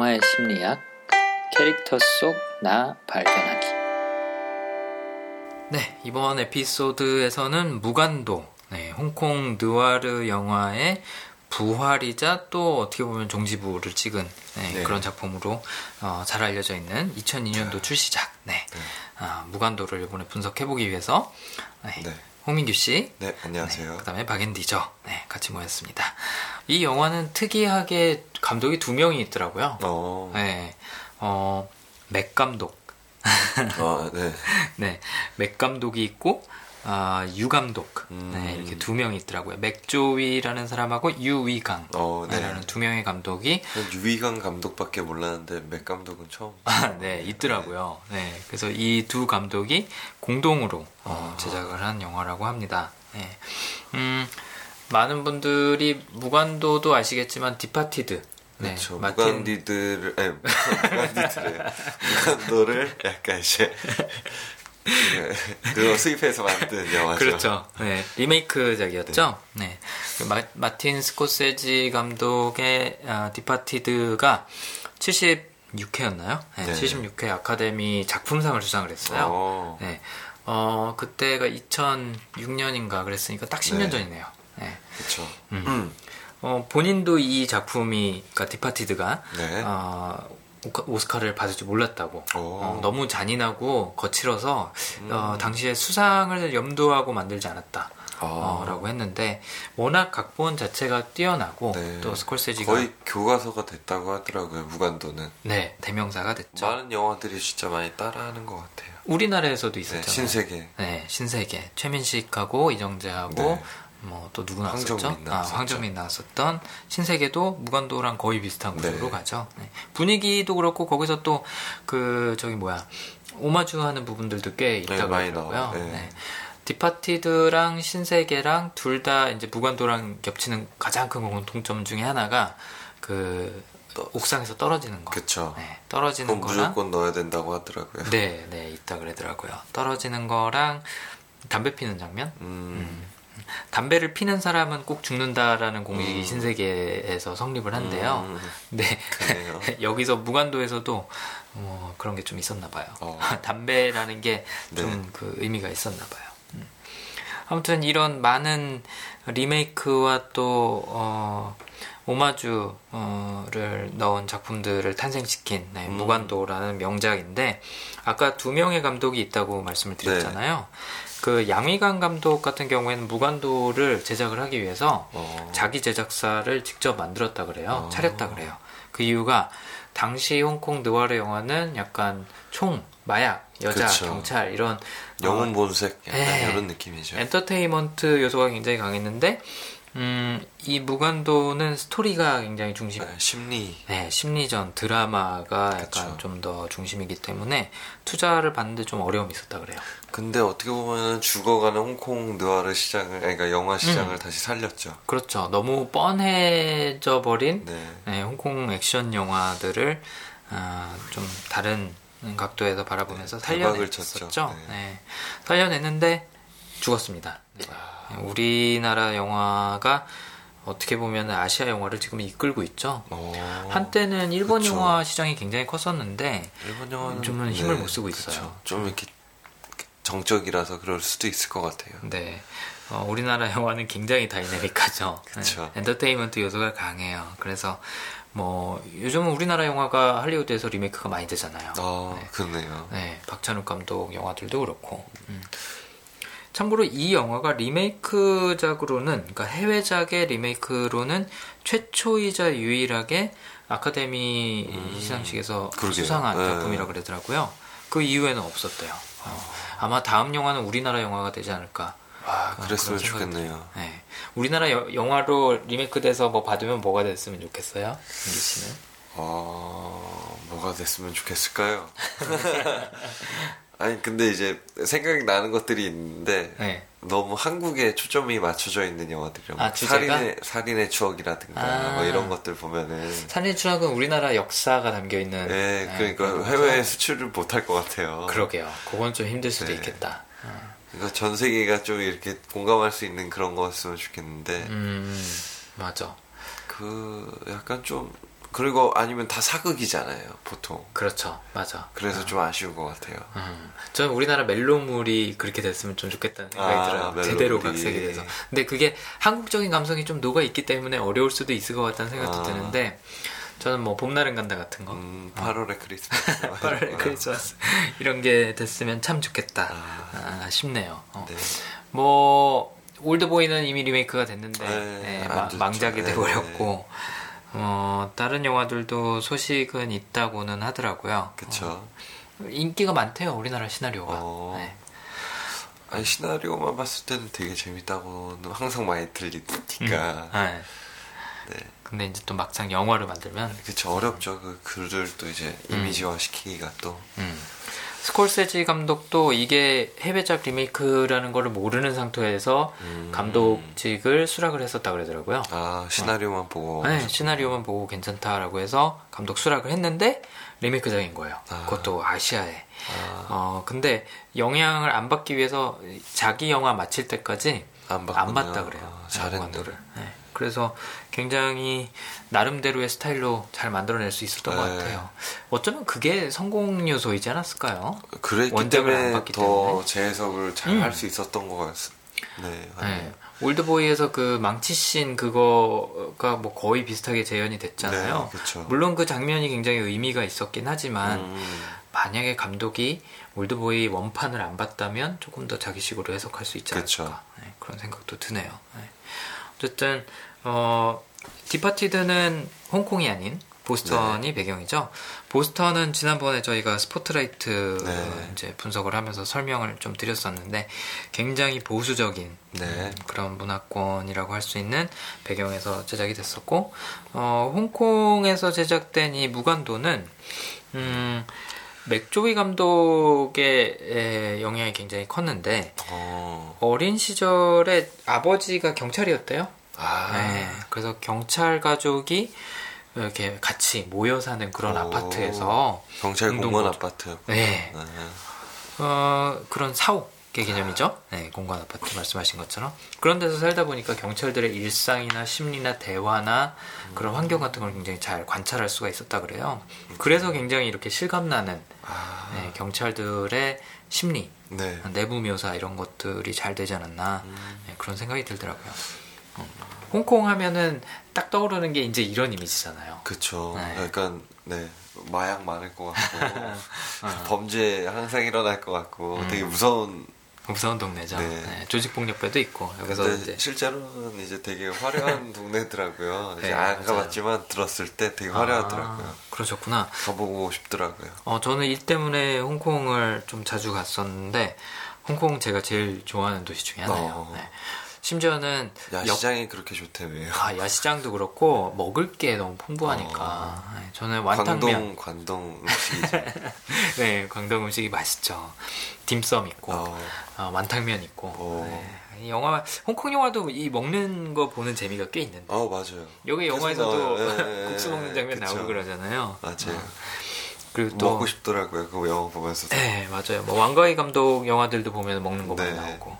영화의 심리학 캐릭터 속 나 발견하기 네 이번 에피소드에서는 무간도 네, 홍콩 느와르 영화의 부활이자 또 어떻게 보면 종지부를 찍은 네, 네. 그런 작품으로 어, 잘 알려져 있는 2002년도 출시작 네. 어, 무간도를 이번에 분석해보기 위해서 네. 네. 홍민규 씨. 네, 안녕하세요. 네, 그 다음에 박앤디죠. 네, 같이 모였습니다. 이 영화는 특이하게 감독이 두 명이 있더라고요. 어. 네, 어, 맥 감독. 어, 네. 네, 맥 감독이 있고, 아, 유 감독. 음. 네, 이렇게 두 명이 있더라고요. 맥조위라는 사람하고 유위강. 어, 네. 라는 두 명의 감독이. 유위강 감독밖에 몰랐는데, 맥 감독은 처음. 아, 네, 있더라고요. 네. 그래서 이 두 감독이 공동으로 어, 아. 제작을 한 영화라고 합니다. 네. 음, 많은 분들이 무간도도 아시겠지만, 디파티드. 네, 그렇죠. 마틴... 무간디들을, 네, 무간디들을, 무간도를 약간 이제 네. 그거 수입해서 만든 영화죠. 그렇죠. 네, 리메이크작이었죠. 네. 네. 그 마, 마틴 스코세지 감독의 아, 디파티드가 76회였나요? 네, 네. 76회 아카데미 작품상을 수상을 했어요. 오. 어. 네. 어, 그때가 2006년인가 그랬으니까 딱 10년 네. 전이네요. 네. 그렇죠. 음. 음. 어, 본인도 이 작품이, 그러니까 디파티드가 네. 어, 오스카를 받을 줄 몰랐다고. 어, 너무 잔인하고 거칠어서 음. 어, 당시에 수상을 염두하고 만들지 않았다. 어, 라고 했는데 워낙 각본 자체가 뛰어나고 네. 또 스콜세지가 거의 교과서가 됐다고 하더라고요 무관도는 네 대명사가 됐죠 많은 영화들이 진짜 많이 따라하는 것 같아요 우리나라에서도 네, 있었잖아요 네, 신세계 네 신세계 최민식하고 이정재하고 네. 뭐 또 누구 나왔었죠? 황정민 아, 황정민 나왔었던 신세계도 무관도랑 거의 비슷한 구조로 네. 가죠. 네. 분위기도 그렇고 거기서 또 그 저기 뭐야 오마주 하는 부분들도 꽤 있다고 네, 하더라고요. 네. 네. 디파티드랑 신세계랑 둘 다 이제 무관도랑 겹치는 가장 큰 공통점 중에 하나가 그 옥상에서 떨어지는 거. 그쵸. 네, 떨어지는 거랑 무조건 넣어야 된다고 하더라고요. 네, 네, 있다 그러더라고요. 떨어지는 거랑 담배 피는 장면. 음. 음. 담배를 피는 사람은 꼭 죽는다라는 공식이 음. 신세계에서 성립을 한대요. 음. 네. 여기서 무관도에서도 어, 그런 게 좀 있었나 봐요. 어. 담배라는 게 좀그 네. 의미가 있었나 봐요. 음. 아무튼 이런 많은 리메이크와 또 어, 오마주를 넣은 작품들을 탄생시킨 네, 음. 무관도라는 명작인데 아까 두 명의 감독이 있다고 말씀을 드렸잖아요. 네. 그 양위강 감독 같은 경우에는 무관도를 제작을 하기 위해서 어. 자기 제작사를 직접 만들었다 그래요. 어. 차렸다 그래요. 그 이유가 당시 홍콩 느와르 영화는 약간 총, 마약, 여자, 그쵸. 경찰 이런 영웅 본색 약간 네. 이런 느낌이죠. 엔터테인먼트 요소가 굉장히 강했는데 음, 이 무관도는 스토리가 굉장히 중심. 네, 심리. 네, 심리전 드라마가 약간 좀 더 중심이기 때문에 투자를 받는데 좀 어려움이 있었다 그래요. 근데 어떻게 보면 죽어가는 홍콩 느와르 시장을, 그러니까 영화 시장을 음. 다시 살렸죠. 그렇죠. 너무 뻔해져 버린 네. 네, 홍콩 액션 영화들을 어, 좀 다른 각도에서 바라보면서 네, 살려냈었죠. 네. 네. 살려냈는데 죽었습니다. 네. 아. 우리나라 영화가 어떻게 보면 아시아 영화를 지금 이끌고 있죠. 오, 어, 한때는 일본 그쵸. 영화 시장이 굉장히 컸었는데 일본 영화는 좀은 힘을 네, 못 쓰고 있어요. 그쵸. 좀 이렇게 정적이라서 그럴 수도 있을 것 같아요. 네. 어, 우리나라 영화는 굉장히 다이내믹하죠. 네. 엔터테인먼트 요소가 강해요. 그래서 뭐 요즘은 우리나라 영화가 할리우드에서 리메이크가 많이 되잖아요. 아, 네. 그렇네요. 네, 박찬욱 감독 영화들도 그렇고. 음. 참고로 이 영화가 리메이크작으로는 그러니까 해외작의 리메이크로는 최초이자 유일하게 아카데미 음, 시상식에서 그러게요. 수상한 네. 작품이라 고 그러더라고요. 그 이후에는 없었대요. 어. 아마 다음 영화는 우리나라 영화가 되지 않을까. 아, 그랬으면 좋겠네요. 네. 우리나라 여, 영화로 리메이크돼서 뭐 받으면 뭐가 됐으면 좋겠어요? 민기 씨는? 어, 뭐가 됐으면 좋겠을까요? 아니 근데 이제 생각이 나는 것들이 있는데 네. 너무 한국에 초점이 맞춰져 있는 영화들이 아, 살인의 살인의 추억이라든가 아. 뭐 이런 것들 보면은 살인의 추억은 우리나라 역사가 담겨 있는 네, 네 그러니까 해외 수출을 못할 것 같아요. 그러게요. 그건 좀 힘들 수도 네. 있겠다. 그러니까 전 세계가 좀 이렇게 공감할 수 있는 그런 거였으면 좋겠는데 음, 맞아. 그 약간 좀 그리고 아니면 다 사극이잖아요, 보통. 그렇죠, 맞아. 그래서 어. 좀 아쉬운 것 같아요. 음. 저는 우리나라 멜로물이 그렇게 됐으면 좀 좋겠다는 생각이 아, 들어요. 멜로물이. 제대로 각색이 돼서. 근데 그게 한국적인 감성이 좀 녹아 있기 때문에 어려울 수도 있을 것 같다는 생각도 아. 드는데 저는 뭐 봄날은 간다 같은 거. 음, 8월의 크리스마스. 8월의 크리스마스. 이런 게 됐으면 참 좋겠다 아. 아 싶네요. 어. 네. 뭐 올드보이는 이미 리메이크가 됐는데 네, 네, 마, 망작이 돼버렸고 네. 어, 다른 영화들도 소식은 있다고는 하더라고요. 그쵸. 어, 인기가 많대요, 우리나라 시나리오가. 어. 네. 아니, 시나리오만 봤을 때는 되게 재밌다고는 항상 많이 들리니까. 음. 네. 네. 근데 이제 또 막상 영화를 만들면. 그쵸, 어렵죠. 그 글을 또 이제 음. 이미지화 시키기가 또. 음. 스콜세지 감독도 이게 해외작 리메이크라는 거를 모르는 상태에서 음. 감독직을 수락을 했었다 그러더라고요. 아 시나리오만 어. 보고. 네, 시나리오만 보고 괜찮다라고 해서 감독 수락을 했는데 리메이크작인 거예요. 아. 그것도 아시아에. 아. 어 근데 영향을 안 받기 위해서 자기 영화 마칠 때까지 안, 안 봤다 그래요. 아, 잘했네. 네. 그래서 굉장히 나름대로의 스타일로 잘 만들어낼 수 있었던 네. 것 같아요. 어쩌면 그게 성공 요소이지 않았을까요? 그랬기 때문에 더 때문에. 재해석을 잘 할수 음. 있었던 것 같습니다. 네, 네. 올드보이에서 그 망치씬 그거가 뭐 거의 비슷하게 재현이 됐잖아요. 네, 물론 그 장면이 굉장히 의미가 있었긴 하지만 음. 만약에 감독이 올드보이 원판을 안 봤다면 조금 더 자기식으로 해석할 수 있지 않을까 네, 그런 생각도 드네요. 네. 어쨌든 어, 디파티드는 홍콩이 아닌 보스턴이 네. 배경이죠. 보스턴은 지난번에 저희가 스포트라이트 네. 이제 분석을 하면서 설명을 좀 드렸었는데 굉장히 보수적인 네. 그런 문화권이라고 할 수 있는 배경에서 제작이 됐었고 어, 홍콩에서 제작된 이 무간도는 음, 맥조휘 감독의 영향이 굉장히 컸는데 어린 시절에 아버지가 경찰이었대요. 아. 네, 그래서 경찰 가족이 이렇게 같이 모여 사는 그런 오. 아파트에서 경찰 공무원 아파트. 네. 네. 어, 그런 사옥 개념이죠. 네, 공간 아파트 말씀하신 것처럼 그런 데서 살다 보니까 경찰들의 일상이나 심리나 대화나 그런 환경 같은 걸 굉장히 잘 관찰할 수가 있었다 그래요. 그래서 굉장히 이렇게 실감나는 아... 네, 경찰들의 심리, 네. 내부 묘사 이런 것들이 잘 되지 않았나 음... 네, 그런 생각이 들더라고요. 음. 홍콩 하면은 딱 떠오르는 게 이제 이런 이미지잖아요. 그렇죠. 약간 네 마약 많을 것 같고 어. 범죄 항상 일어날 것 같고 음. 되게 무서운 무서운 동네죠. 네. 네, 조직폭력배도 있고 여기서 이제 실제로는 이제 되게 화려한 동네더라고요. 네, 안 가봤지만 들었을 때 되게 화려하더라고요. 아, 그러셨구나. 가보고 싶더라고요. 어 저는 일 때문에 홍콩을 좀 자주 갔었는데 홍콩 제가 제일 좋아하는 도시 중에 하나예요. 어. 네. 심지어는 야시장이 역... 그렇게 좋다며요. 아 야시장도 그렇고 먹을 게 너무 풍부하니까 어... 저는 완탕면 광동 광동 음식이죠. 네 광동 음식이 맛있죠. 딤섬 있고 어... 어, 완탕면 있고. 어... 네. 영화 홍콩 영화도 이 먹는 거 보는 재미가 꽤 있는데. 어 맞아요. 여기 영화에서도 네, 국수 먹는 장면 그쵸. 나오고 그러잖아요. 맞아요. 어. 그리고 또 먹고 싶더라고요. 그 영화 보면서. 네 맞아요. 뭐 왕가희 감독 영화들도 보면 먹는 거 많이 네. 나오고.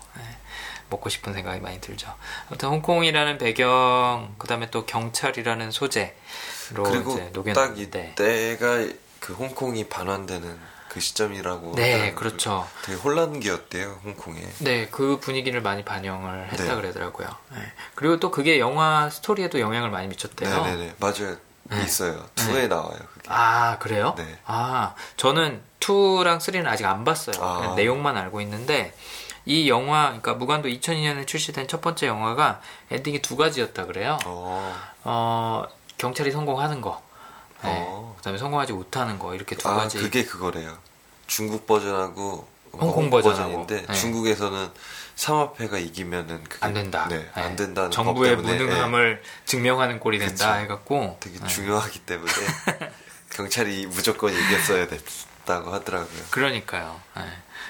네. 먹고 싶은 생각이 많이 들죠. 아무튼 홍콩이라는 배경, 그 다음에 또 경찰이라는 소재로 그리고 이제 녹였는데. 딱 이때가 그 홍콩이 반환되는 그 시점이라고. 네, 그렇죠. 되게 혼란기였대요, 홍콩에. 네, 그 분위기를 많이 반영을 했다 네. 그러더라고요. 네. 그리고 또 그게 영화 스토리에도 영향을 많이 미쳤대요. 네네네, 네, 맞아요. 네. 있어요. 2에 네. 나와요. 그게. 아, 그래요? 네. 아, 저는 2랑 3는 아직 안 봤어요. 아. 내용만 알고 있는데, 이 영화, 그러니까 무관도 2002년에 출시된 첫 번째 영화가 엔딩이 두 가지였다 그래요. 어, 어 경찰이 성공하는 거, 네. 어. 그다음에 성공하지 못하는 거 이렇게 두 아, 가지. 그게 그거래요. 중국 버전하고 홍콩 버전인데 네. 중국에서는 삼합회가 이기면은 안 된다. 네, 네. 안 된다는 정부의 무능함을 네. 증명하는 꼴이 된다 그쵸. 해갖고 되게 네. 중요하기 때문에 경찰이 무조건 이겼어야 됐다고 하더라고요. 그러니까요.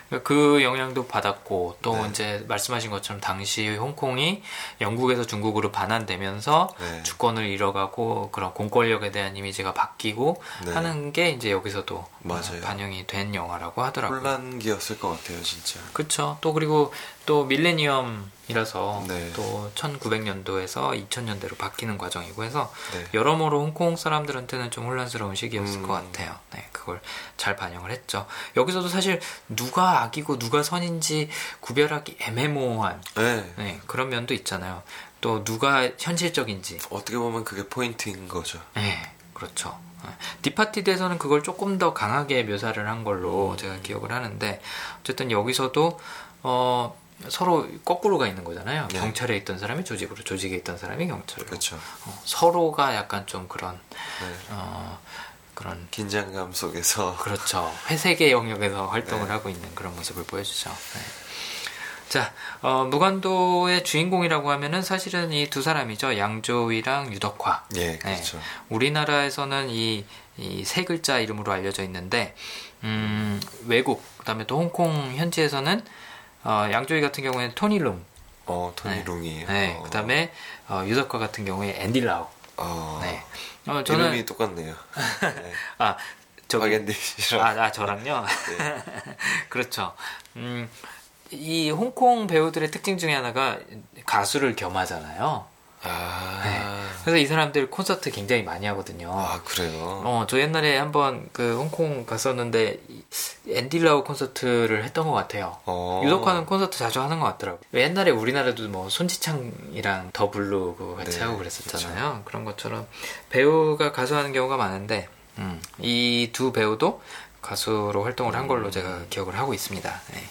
네. 그 영향도 받았고 또 네. 이제 말씀하신 것처럼 당시 홍콩이 영국에서 중국으로 반환되면서 네. 주권을 잃어가고 그런 공권력에 대한 이미지가 바뀌고 네. 하는 게 이제 여기서도 맞아요. 반영이 된 영화라고 하더라고요. 혼란기였을 것 같아요, 진짜. 그렇죠. 또 그리고 또 밀레니엄이라서 네. 또 1900년도에서 2000년대로 바뀌는 과정이고 해서 네. 여러모로 홍콩 사람들한테는 좀 혼란스러운 시기였을 음. 것 같아요. 네, 그걸 잘 반영을 했죠. 여기서도 사실 누가 악이고 누가 선인지 구별하기 애매모호한 네. 네, 그런 면도 있잖아요. 또 누가 현실적인지 어떻게 보면 그게 포인트인 거죠. 네, 그렇죠. 디파티드에서는 그걸 조금 더 강하게 묘사를 한 걸로 음. 제가 기억을 하는데 어쨌든 여기서도 어 서로 거꾸로가 있는 거잖아요. 네. 경찰에 있던 사람이 조직으로, 조직에 있던 사람이 경찰로. 그렇죠. 어, 서로가 약간 좀 그런 네. 어, 그런 긴장감 속에서 그렇죠. 회색의 영역에서 활동을 네. 하고 있는 그런 모습을 보여주죠. 네. 자, 어, 무관도의 주인공이라고 하면은 사실은 이 두 사람이죠. 양조위랑 유덕화. 예, 그렇죠. 네. 우리나라에서는 이, 이 세 글자 이름으로 알려져 있는데, 음, 외국, 그 다음에 또 홍콩 현지에서는 어, 양조위 같은 경우에는 토니 룽. 어, 토니 네. 룽이. 네. 어. 그 다음에 어, 유덕화 같은 경우에 앤디 라우. 어. 네. 어, 저는 이름이 똑같네요. 네. 아, 저기 박앤디 아, 아, 저랑요. 네. 그렇죠. 음, 이 홍콩 배우들의 특징 중에 하나가 가수를 겸하잖아요. 아. 네. 그래서 이 사람들 콘서트 굉장히 많이 하거든요. 아, 그래요? 어, 저 옛날에 한번 그 홍콩 갔었는데 앤디 라우 콘서트를 했던 것 같아요. 어. 유덕화는 콘서트 자주 하는 것 같더라고요. 옛날에 우리나라도 뭐 손지창이랑 더블루 그 같이 네, 하고 그랬었잖아요. 그쵸. 그런 것처럼 배우가 가수하는 경우가 많은데, 음, 이 두 배우도 가수로 활동을 한 걸로 제가 기억을 하고 있습니다. 네.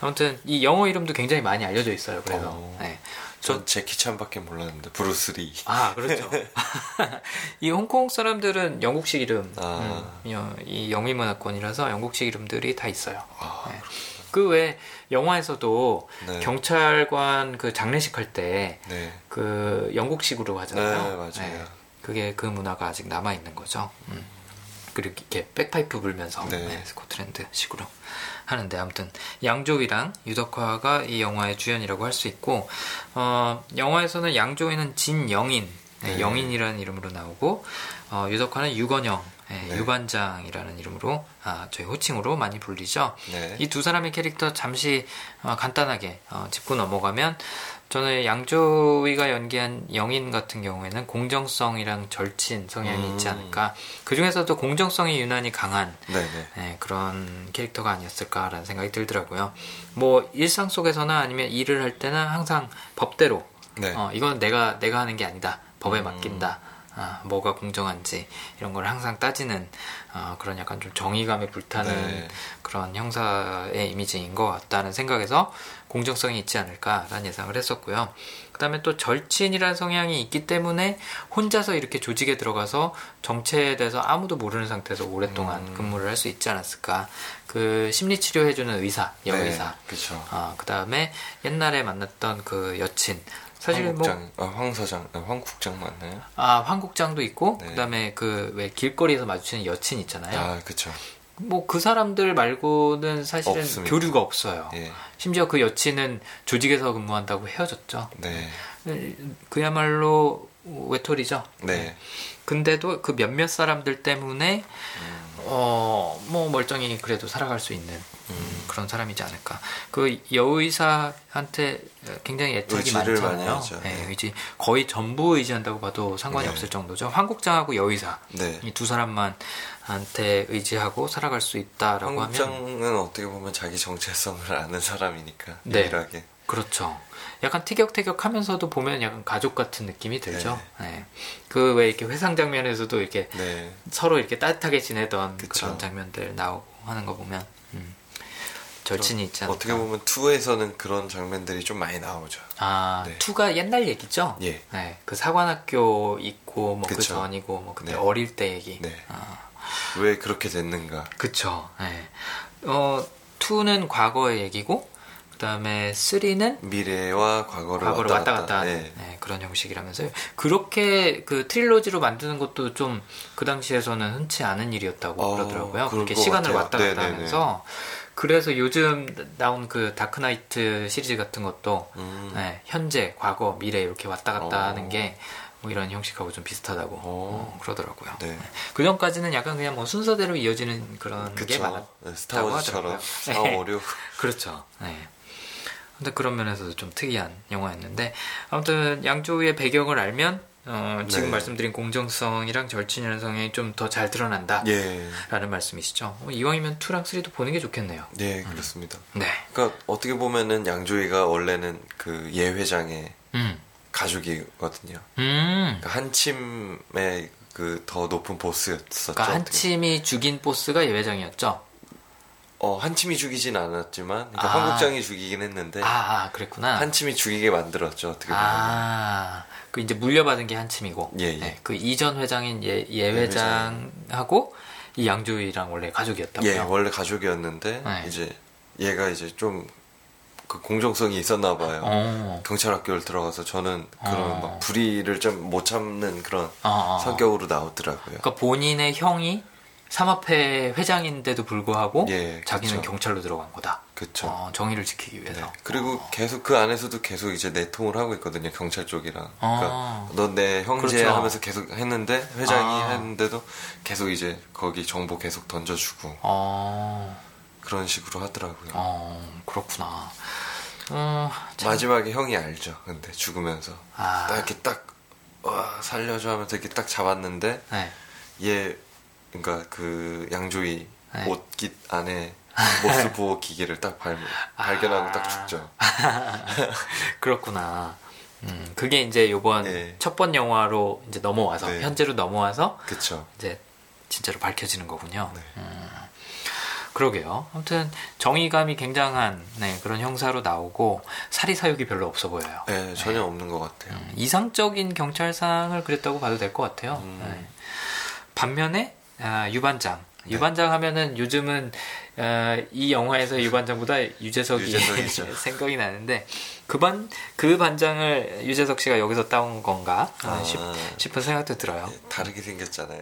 아무튼 이 영어 이름도 굉장히 많이 알려져 있어요. 그래서 어. 네. 전 재키 찬밖에 몰랐는데 브루스 리. 아 그렇죠. 이 홍콩 사람들은 영국식 이름, 아. 음, 이 영미 문화권이라서 영국식 이름들이 다 있어요. 아, 네. 그 왜 영화에서도 네. 경찰관 그 장례식 할 때 그 네. 그 영국식으로 하잖아요. 네, 맞아요. 네. 그게 그 문화가 아직 남아 있는 거죠. 음. 그리고 이렇게 백파이프 불면서 네. 네, 스코틀랜드 식으로 하는데 아무튼 양조위랑 유덕화가 이 영화의 주연이라고 할 수 있고 어, 영화에서는 양조위는 진영인 네, 네. 영인이라는 이름으로 나오고 어, 유덕화는 유건영 네, 네. 유반장이라는 이름으로 아, 저희 호칭으로 많이 불리죠. 네. 이두 사람의 캐릭터 잠시 어, 간단하게 어, 짚고 넘어가면 저는 양조위가 연기한 영인 같은 경우에는 공정성이랑 절친 성향이 음. 있지 않을까. 그 중에서도 공정성이 유난히 강한 네, 그런 캐릭터가 아니었을까라는 생각이 들더라고요. 뭐 일상 속에서나 아니면 일을 할 때는 항상 법대로 네. 어, 이건 내가 내가 하는 게 아니다. 법에 음. 맡긴다. 아, 뭐가 공정한지 이런 걸 항상 따지는 아, 그런 약간 좀 정의감에 불타는 네. 그런 형사의 이미지인 것 같다는 생각에서 공정성이 있지 않을까라는 예상을 했었고요. 그 다음에 또 절친이라는 성향이 있기 때문에 혼자서 이렇게 조직에 들어가서 정체에 대해서 아무도 모르는 상태에서 오랫동안 음. 근무를 할 수 있지 않았을까. 그 심리 치료 해주는 의사, 여의사. 네, 그쵸. 어, 그 다음에 옛날에 만났던 그 여친. 사실 뭐 황국장, 뭐, 아, 황 사장, 아, 황 국장 맞나요? 아, 황 국장도 있고, 네. 그 다음에 그 왜 길거리에서 마주치는 여친 있잖아요. 아, 그쵸. 뭐 그 사람들 말고는 사실은 없습니다. 교류가 없어요. 예. 심지어 그 여친은 조직에서 근무한다고 헤어졌죠. 네. 그야말로 외톨이죠. 네. 근데도 그 몇몇 사람들 때문에 음. 어뭐 멀쩡히 그래도 살아갈 수 있는 음. 그런 사람이지 않을까. 그 여의사한테 굉장히 애착이 많잖아요. 네, 네. 의지 거의 전부 의지한다고 봐도 상관이 네. 없을 정도죠. 황국장하고 여의사 네. 이두 사람만 한테 의지하고 살아갈 수 있다라고 하면 한국장은 어떻게 보면 자기 정체성을 아는 사람이니까 네. 유일하게 그렇죠. 약간 티격태격하면서도 보면 약간 가족 같은 느낌이 들죠. 네. 네. 그왜 이렇게 회상 장면에서도 이렇게 네. 서로 이렇게 따뜻하게 지내던 그쵸. 그런 장면들 나오고 하는 거 보면 음. 절친이 있지 않을까. 어떻게 보면 2에서는 그런 장면들이 좀 많이 나오죠. 아, 네. 2가 옛날 얘기죠? 예. 네. 그 사관학교 있고 뭐 그 전이고 뭐 그때 네. 어릴 때 얘기. 네. 아. 왜 그렇게 됐는가. 그쵸. 네. 어, 2는 과거의 얘기고, 그 다음에 3는 미래와 과거를, 과거를 왔다 갔다, 갔다 네. 네, 그런 형식이라면서요. 그렇게 그 트릴로지로 만드는 것도 좀 그 당시에서는 흔치 않은 일이었다고 어, 그러더라고요. 그렇게 시간을 같아요. 왔다 갔다 네네네. 하면서. 그래서 요즘 나온 그 다크나이트 시리즈 같은 것도 음. 네, 현재, 과거, 미래 이렇게 왔다 갔다 어. 하는 게 뭐 이런 형식하고 좀 비슷하다고 어, 그러더라고요. 네. 네. 그 전까지는 약간 그냥 뭐 순서대로 이어지는 그런 그쵸. 게 많았다고 네, 스타워즈처럼 4, 5, 6 그렇죠. 네. 근데 그런 면에서도 좀 특이한 영화였는데 아무튼 양조위의 배경을 알면 어, 지금 네. 말씀드린 공정성이랑 절친이라는 성향이 좀 더 잘 드러난다. 예. 라는 말씀이시죠. 어, 이왕이면 2랑 3도 보는 게 좋겠네요. 네, 음. 그렇습니다. 네. 그러니까 어떻게 보면은 양조위가 원래는 그 예회장의 음. 가족이거든요. 음. 그러니까 한침의 그 더 높은 보스였었죠. 그러니까 한침이 죽인 보스가 예회장이었죠. 어, 한침이 죽이진 않았지만, 그러니까 아. 한국장이 죽이긴 했는데, 아, 아, 그랬구나. 한침이 죽이게 만들었죠, 어떻게 보면. 아, 그 이제 물려받은 게 한침이고, 예, 예. 네, 그 이전 회장인 예, 예 회장하고 이 양조위랑 원래 가족이었다고요? 예, 원래 가족이었는데, 네. 이제 얘가 이제 좀 그 공정성이 있었나 봐요. 어. 경찰 학교를 들어가서 저는 그런 어. 막 불의를 좀 못 참는 그런 어, 어, 어. 성격으로 나오더라고요. 그러니까 본인의 형이 삼합회 회장인데도 불구하고 예, 자기는 그쵸. 경찰로 들어간 거다. 그렇죠. 어, 정의를 지키기 위해서. 네. 그리고 어. 계속 그 안에서도 계속 이제 내통을 하고 있거든요. 경찰 쪽이랑. 어. 그러니까 너내 형제 그렇죠. 하면서 계속 했는데 회장이 아. 했는데도 계속 이제 거기 정보 계속 던져주고 어. 그런 식으로 하더라고요. 어, 그렇구나. 어, 마지막에 형이 알죠. 근데 죽으면서 아. 딱 이렇게 딱 와, 살려줘 하면서 이렇게 딱 잡았는데 네. 얘 그러니까 그 양조위 네. 옷깃 안에 모스 보호 기계를 딱 발, 발견하고 아... 딱 죽죠. 그렇구나. 음, 그게 이제 요번 네. 첫번 영화로 이제 넘어와서 네. 현재로 넘어와서 그쵸. 이제 진짜로 밝혀지는 거군요. 네. 음, 그러게요. 아무튼 정의감이 굉장한 네, 그런 형사로 나오고 사리 사욕이 별로 없어 보여요. 네, 전혀 네. 없는 것 같아요. 음, 이상적인 경찰상을 그렸다고 봐도 될 것 같아요. 음. 네. 반면에 아, 유반장. 네. 유반장 하면은 요즘은 어, 이 영화에서 유반장보다 유재석이 생각이 나는데 그반 그 반장을 유재석 씨가 여기서 따온 건가 아, 싶, 은 생각도 들어요. 네, 다르게 생겼잖아요.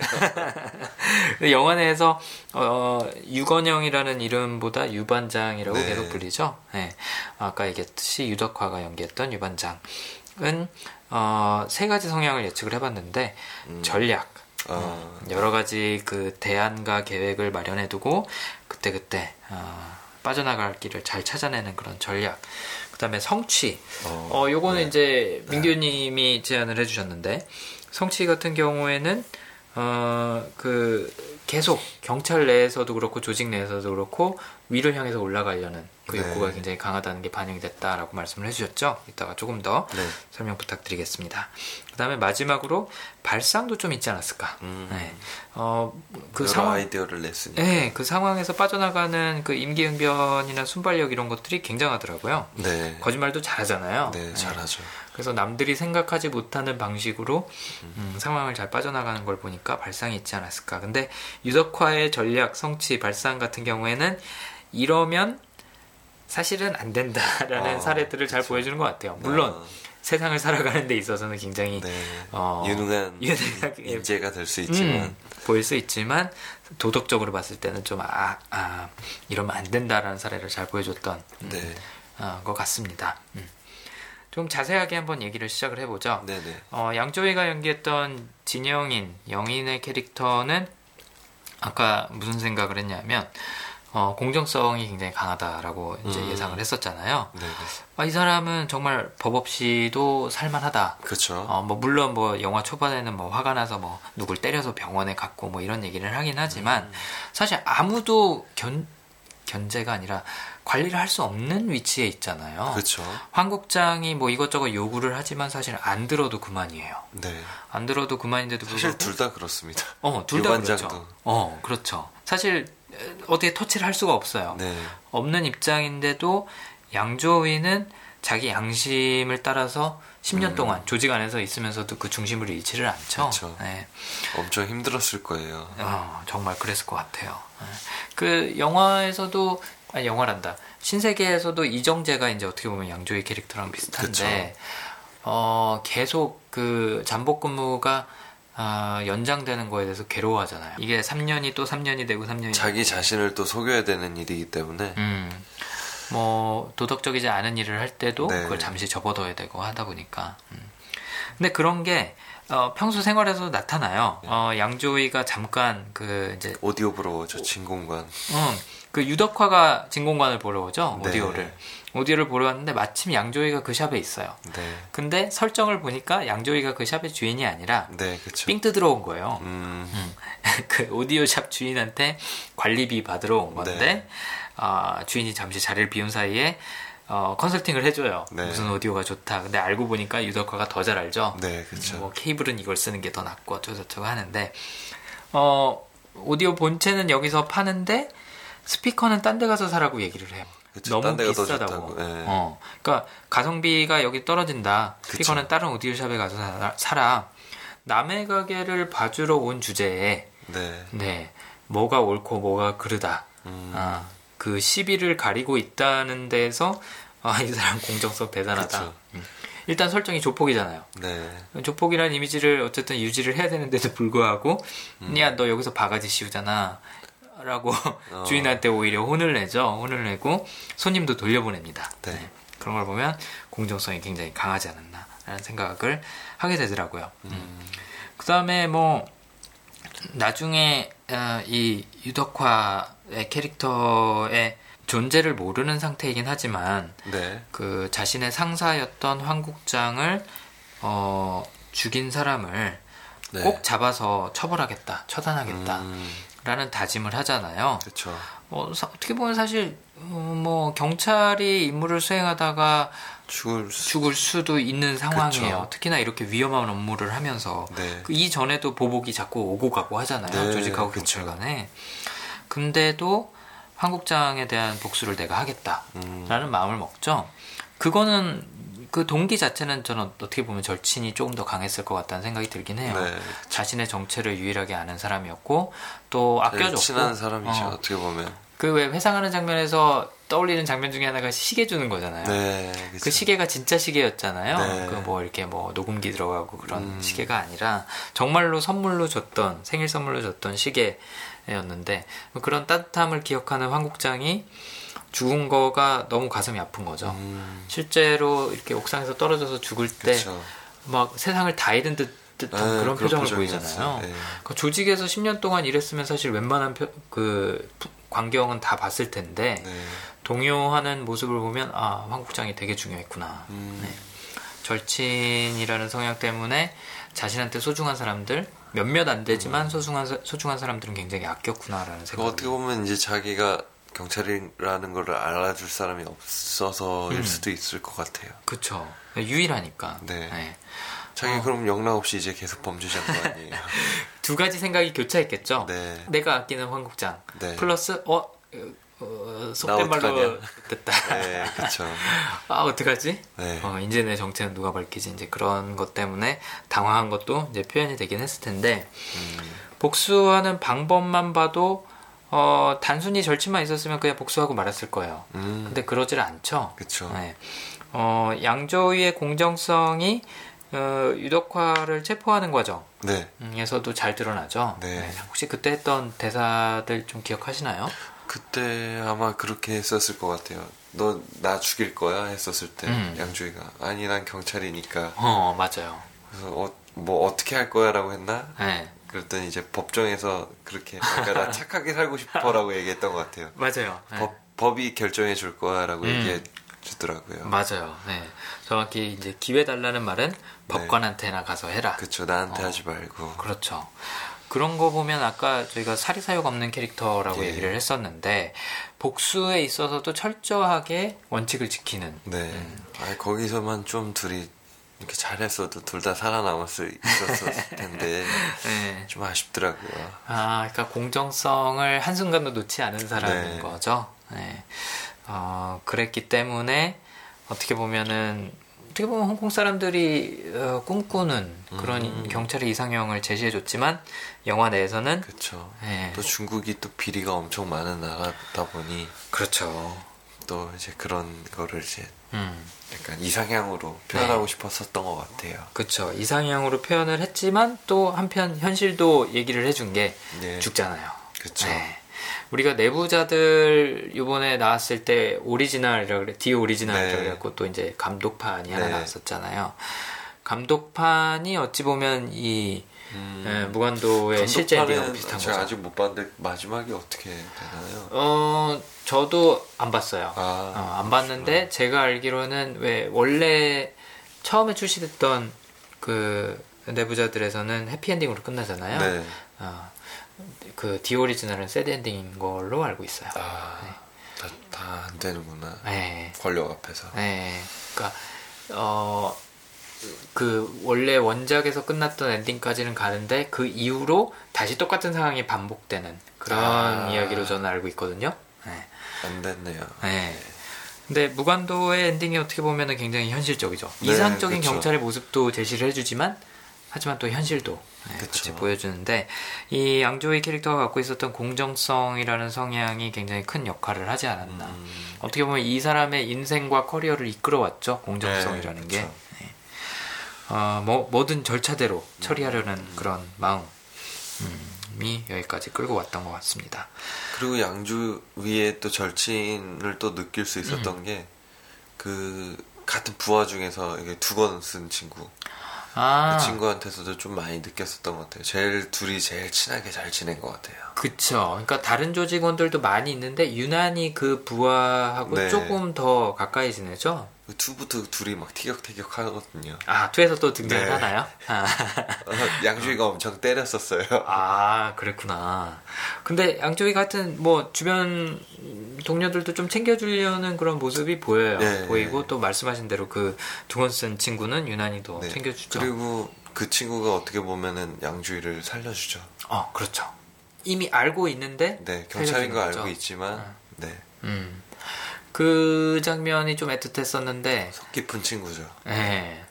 영화 내에서 어, 유건영이라는 이름보다 유반장이라고 네. 계속 불리죠. 네. 아까 얘기했듯이 유덕화가 연기했던 유반장은 어, 세 가지 성향을 예측을 해봤는데 음. 전략, 어. 여러 가지 그 대안과 계획을 마련해 두고 그때 그때 어, 빠져나갈 길을 잘 찾아내는 그런 전략. 그다음에 성취. 어, 어 요거는 네. 이제 네. 민규님이 제안을 해주셨는데 성취 같은 경우에는 어 그 계속 경찰 내에서도 그렇고 조직 내에서도 그렇고 위를 향해서 올라가려는 그 네. 욕구가 굉장히 강하다는 게 반영이 됐다라고 말씀을 해주셨죠. 이따가 조금 더 네. 설명 부탁드리겠습니다. 그다음에 마지막으로 발상도 좀 있지 않았을까. 음. 네. 어그 상황 아이디어를 냈으니까. 네, 그 상황에서 빠져나가는 그 임기응변이나 순발력 이런 것들이 굉장하더라고요. 네. 거짓말도 잘하잖아요. 네, 잘하죠. 그래서 남들이 생각하지 못하는 방식으로 음, 상황을 잘 빠져나가는 걸 보니까 발상이 있지 않았을까. 근데 유덕화의 전략, 성취, 발상 같은 경우에는 이러면 사실은 안 된다라는 어, 사례들을 잘 그쵸. 보여주는 것 같아요. 물론 어. 세상을 살아가는 데 있어서는 굉장히 네. 어, 유능한, 유능한 인재가 될 수 있지만 음, 보일 수 있지만 도덕적으로 봤을 때는 좀 아, 아 이러면 안 된다라는 사례를 잘 보여줬던 음, 네. 어, 것 같습니다. 음. 좀 자세하게 한번 얘기를 시작을 해보죠. 네네. 어, 양조위가 연기했던 진영인 영인의 캐릭터는 아까 무슨 생각을 했냐면 어, 공정성이 굉장히 강하다라고 이제 음. 예상을 했었잖아요. 네, 네. 아, 이 사람은 정말 법 없이도 살만하다. 그렇죠. 어, 뭐 물론 뭐 영화 초반에는 뭐 화가 나서 뭐 누굴 때려서 병원에 갔고 뭐 이런 얘기를 하긴 하지만 음. 사실 아무도 견 견제가 아니라 관리를 할 수 없는 위치에 있잖아요. 그렇죠. 황국장이 뭐 이것저것 요구를 하지만 사실 안 들어도 그만이에요. 네. 안 들어도 그만인데도 불구하고 사실 둘 다 그렇습니다. 어, 둘 다 그렇죠. 어, 그렇죠. 사실 어떻게 터치를 할 수가 없어요. 네. 없는 입장인데도 양조위는 자기 양심을 따라서 10년 음. 동안 조직 안에서 있으면서도 그 중심을 잃지를 않죠. 그렇죠. 네. 엄청 힘들었을 거예요. 어, 정말 그랬을 것 같아요. 네. 그 영화에서도 아 영화란다. 신세계에서도 이정재가 이제 어떻게 보면 양조위 캐릭터랑 비슷한데 어, 계속 그 잠복 근무가 아, 연장되는 거에 대해서 괴로워하잖아요. 이게 3년이 또 3년이 되고 3년이 자기 되고. 자신을 또 속여야 되는 일이기 때문에 음, 뭐 도덕적이지 않은 일을 할 때도 네. 그걸 잠시 접어둬야 되고 하다 보니까 음. 근데 그런 게 어, 평소 생활에서 나타나요. 네. 어, 양조위가 잠깐 그 이제 오디오 보러 오죠 진공관. 응, 그 유덕화가 진공관을 보러 오죠 네. 오디오를. 오디오를 보러 갔는데 마침 양조위가 그 샵에 있어요. 네. 근데 설정을 보니까 양조위가 그 샵의 주인이 아니라 네, 삥 뜯으러 온 거예요. 음. 음. 그 오디오 샵 주인한테 관리비 받으러 온 건데 네. 어, 주인이 잠시 자리를 비운 사이에 어, 컨설팅을 해줘요. 네. 무슨 오디오가 좋다. 근데 알고 보니까 유덕화가 더 잘 알죠. 네, 그렇죠. 뭐 케이블은 이걸 쓰는 게 더 낫고 어쩌고저쩌고 하는데 어, 오디오 본체는 여기서 파는데 스피커는 딴 데 가서 사라고 얘기를 해요. 그치, 너무 비싸다고. 네. 어, 그러니까 가성비가 여기 떨어진다. 그쵸. 다른 오디오샵에 가서 사라. 남의 가게를 봐주러 온 주제에 네. 네. 뭐가 옳고 뭐가 그르다. 음. 아, 그 시비를 가리고 있다는 데에서 아, 이 사람 공정성 대단하다. 음. 일단 설정이 조폭이잖아요. 네. 조폭이라는 이미지를 어쨌든 유지를 해야 되는데도 불구하고 음. 야 너 여기서 바가지 씌우잖아. 라고 어. 주인한테 오히려 혼을 내죠. 혼을 내고 손님도 돌려보냅니다. 네. 네. 그런 걸 보면 공정성이 굉장히 강하지 않았나라는 생각을 하게 되더라고요. 음. 음. 그 다음에 뭐 나중에 어, 이 유덕화의 캐릭터의 존재를 모르는 상태이긴 하지만 네. 그 자신의 상사였던 황국장을 어, 죽인 사람을 네. 꼭 잡아서 처벌하겠다, 처단하겠다. 음. 라는 다짐을 하잖아요. 그렇죠. 어, 어떻게 보면 사실 어, 뭐 경찰이 임무를 수행하다가 죽을, 죽을 수도 있는 상황이에요. 그쵸. 특히나 이렇게 위험한 업무를 하면서 네. 그 이전에도 보복이 자꾸 오고 가고 하잖아요. 네, 조직하고 경찰 간에. 근데도 한국장에 대한 복수를 내가 하겠다라는 음. 마음을 먹죠. 그거는 그 동기 자체는 저는 어떻게 보면 절친이 조금 더 강했을 것 같다는 생각이 들긴 해요. 네. 자신의 정체를 유일하게 아는 사람이었고 또 아껴줬고 친한 사람이죠. 어. 떻게 보면 그 왜 회상하는 장면에서 떠올리는 장면 중에 하나가 시계 주는 거잖아요. 네, 그 시계가 진짜 시계였잖아요. 네. 그뭐 이렇게 뭐 녹음기 들어가고 그런 음. 시계가 아니라 정말로 선물로 줬던 생일 선물로 줬던 시계였는데 그런 따뜻함을 기억하는 황국장이 죽은 거가 너무 가슴이 아픈 거죠. 음. 실제로 이렇게 옥상에서 떨어져서 죽을 때 막 세상을 다 잃은 듯 듯한 네, 그런 표정을 보이잖아요. 네. 그 조직에서 10년 동안 일했으면 사실 웬만한 표, 그 광경은 다 봤을 텐데 네. 동요하는 모습을 보면 아 황국장이 되게 중요했구나. 음. 네. 절친이라는 성향 때문에 자신한테 소중한 사람들 몇몇 안 되지만 음. 소중한 소중한 사람들은 굉장히 아꼈구나라는 생각. 어떻게 보면 이제 자기가 경찰이라는 걸 알아줄 사람이 없어서일 음. 수도 있을 것 같아요. 그쵸. 유일하니까. 네. 네. 자기 어. 그럼 영락 없이 이제 계속 범죄자인 거 아니에요? 두 가지 생각이 교차했겠죠. 네. 내가 아끼는 황국장. 네. 플러스 어, 어 속된 말로 됐다. 네, 그렇죠. 아 어떡하지? 네. 어, 이제 내 정체는 누가 밝히지? 이제 그런 것 때문에 당황한 것도 이제 표현이 되긴 했을 텐데 음. 복수하는 방법만 봐도 어, 단순히 절친만 있었으면 그냥 복수하고 말았을 거예요. 음. 근데 그러질 않죠. 그쵸. 네. 어, 양조위의 공정성이 어, 유덕화를 체포하는 과정에서도 네. 잘 드러나죠. 네. 네. 혹시 그때 했던 대사들 좀 기억하시나요? 그때 아마 그렇게 했었을 것 같아요. 너 나 죽일 거야 했었을 때 음. 양조위가 아니 난 경찰이니까. 어 맞아요. 그래서 어, 뭐 어떻게 할 거야라고 했나? 네. 그랬더니 이제 법정에서 그렇게 나 착하게 살고 싶어라고 얘기했던 것 같아요. 맞아요. 네. 법, 법이 결정해 줄 거야라고 음. 얘기해 주더라고요. 맞아요. 네. 정확히 이제 기회 달라는 말은 네. 법관한테나 가서 해라. 그렇죠. 나한테 어. 하지 말고. 그렇죠. 그런 거 보면 아까 저희가 사리사욕 없는 캐릭터라고 네. 얘기를 했었는데 복수에 있어서도 철저하게 원칙을 지키는. 네. 음. 아 거기서만 좀 둘이 이렇게 잘했어도 둘 다 살아남을 수 있었을 텐데 네. 좀 아쉽더라고요. 아, 그러니까 공정성을 한 순간도 놓지 않은 사람인 네. 거죠. 네. 어, 그랬기 때문에 어떻게 보면은 어떻게 보면 홍콩 사람들이 어, 꿈꾸는 그런 음. 경찰의 이상형을 제시해줬지만 영화 내에서는 그렇죠. 네. 또 중국이 또 비리가 엄청 많은 나라다 보니 그렇죠. 또 이제 그런 거를 이제 음. 약간 이상향으로 표현하고 네. 싶었었던 것 같아요. 그렇죠. 이상향으로 표현을 했지만 또 한편 현실도 얘기를 해준 게 네. 죽잖아요. 그렇죠. 네. 우리가 내부자들 이번에 나왔을 때 오리지널이라고 그래, 디 오리지널이라고 네. 그래갖고 또 이제 감독판이 하나 네. 나왔었잖아요. 감독판이 어찌 보면 이 음, 예, 무간도의 실제 엔딩하고 비슷한 제가 거죠. 아직 못 봤는데 마지막이 어떻게 되나요? 어 저도 안 봤어요. 아, 어, 안 봤는데 아. 제가 알기로는 왜 원래 처음에 출시됐던 그 내부자들에서는 해피엔딩으로 끝나잖아요. 네. 어, 그 디오리지널은 새드 엔딩인 걸로 알고 있어요. 아, 네. 다안 되는구나. 네. 권력 앞에서. 네. 그러니까 어. 그 원래 원작에서 끝났던 엔딩까지는 가는데 그 이후로 다시 똑같은 상황이 반복되는 그런 아. 이야기로 저는 알고 있거든요. 네. 안 됐네요. 네. 근데 무간도의 엔딩이 어떻게 보면 굉장히 현실적이죠. 네, 이상적인 그쵸. 경찰의 모습도 제시를 해주지만 하지만 또 현실도 네, 같이 보여주는데 이 양조위 캐릭터가 갖고 있었던 공정성이라는 성향이 굉장히 큰 역할을 하지 않았나. 음. 어떻게 보면 이 사람의 인생과 커리어를 이끌어왔죠. 공정성이라는 네, 게. 네. 어, 뭐, 모든 절차대로 처리하려는 음. 그런 마음. 이 여기까지 끌고 왔던 것 같습니다. 그리고 양주 위에 또 절친을 또 느낄 수 있었던 음. 게그 같은 부하 중에서 이게 두 권 쓴 친구. 아. 그 친구한테서도 좀 많이 느꼈었던 것 같아요. 제일 둘이 제일 친하게 잘 지낸 것 같아요. 그쵸. 그러니까 다른 조직원들도 많이 있는데 유난히 그 부하하고 네. 조금 더 가까이 지내죠. 투부터 둘이 막 티격태격 하거든요. 아, 투에서 또 등장을 네. 하나요? 아. 양주이가 엄청 때렸었어요. 아, 그랬구나. 근데 양주이 같은 뭐 주변 동료들도 좀 챙겨주려는 그런 모습이 보여요. 네. 보이고 또 말씀하신 대로 그 두건 쓴 친구는 유난히도 네. 챙겨주죠. 그리고 그 친구가 어떻게 보면은 양주이를 살려주죠. 어, 그렇죠. 이미 알고 있는데 네, 경찰인 거 알고 있지만 어. 네. 음. 그 장면이 좀 애틋했었는데 속 깊은 친구죠. 네.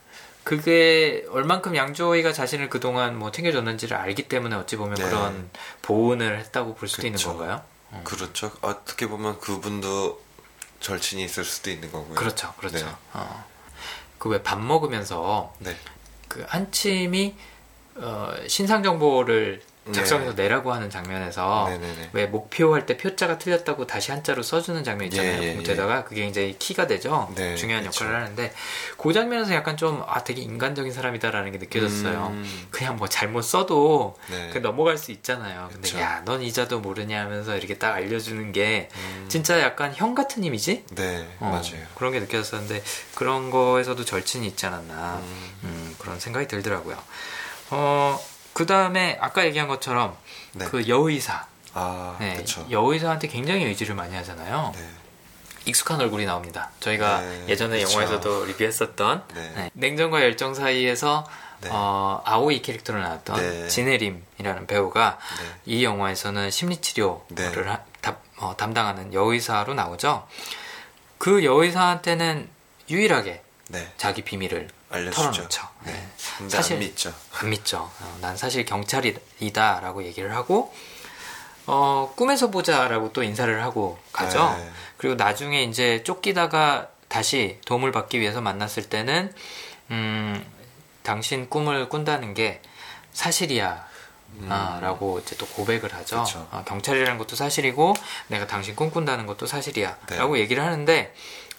그게 얼만큼 양조이가 자신을 그동안 뭐 챙겨줬는지를 알기 때문에 어찌 보면 네. 그런 보온을 했다고 볼 수도 그렇죠. 있는 건가요? 음. 그렇죠. 어떻게 보면 그분도 절친이 있을 수도 있는 거고요. 그렇죠, 그렇죠. 네. 어. 그왜 밥 먹으면서 네. 그 한침이 어, 신상 정보를 작성해서 네. 내라고 하는 장면에서 네네네. 왜 목표할 때 표자가 틀렸다고 다시 한자로 써주는 장면 있잖아요. 예, 예, 봉투에다가 예. 그게 이제 키가 되죠. 네, 중요한 그쵸. 역할을 하는데 그 장면에서 약간 좀 아 되게 인간적인 사람이다라는 게 느껴졌어요. 음. 그냥 뭐 잘못 써도 네. 그 넘어갈 수 있잖아요. 근데 야넌 이자도 모르냐 하면서 이렇게 딱 알려주는 게 음. 진짜 약간 형 같은 이미지? 네 어, 맞아요. 그런 게 느껴졌었는데 그런 거에서도 절친이 있지 않았나 음. 음 그런 생각이 들더라고요. 어. 그 다음에 아까 얘기한 것처럼 네. 그 여의사. 아, 네, 여의사한테 굉장히 의지를 많이 하잖아요. 네. 익숙한 얼굴이 나옵니다. 저희가 네, 예전에 그쵸. 영화에서도 리뷰했었던 네. 네. 냉정과 열정 사이에서 네. 어, 아오이 캐릭터로 나왔던 네. 진혜림이라는 배우가 이 영화에서는 심리치료를 하, 다, 어, 담당하는 여의사로 나오죠. 그 여의사한테는 유일하게 자기 비밀을 알려주죠. 네. 네. 사실 안 믿죠. 안 믿죠. 어, 난 사실 경찰이다라고 얘기를 하고 어, 꿈에서 보자라고 또 인사를 하고 가죠. 네. 그리고 나중에 이제 쫓기다가 다시 도움을 받기 위해서 만났을 때는 음, 당신 꿈을 꾼다는 게 사실이야. 음. 아, 라고 이제 또 고백을 하죠. 아, 경찰이라는 것도 사실이고 내가 당신 꿈꾼다는 것도 사실이야. 네. 라고 얘기를 하는데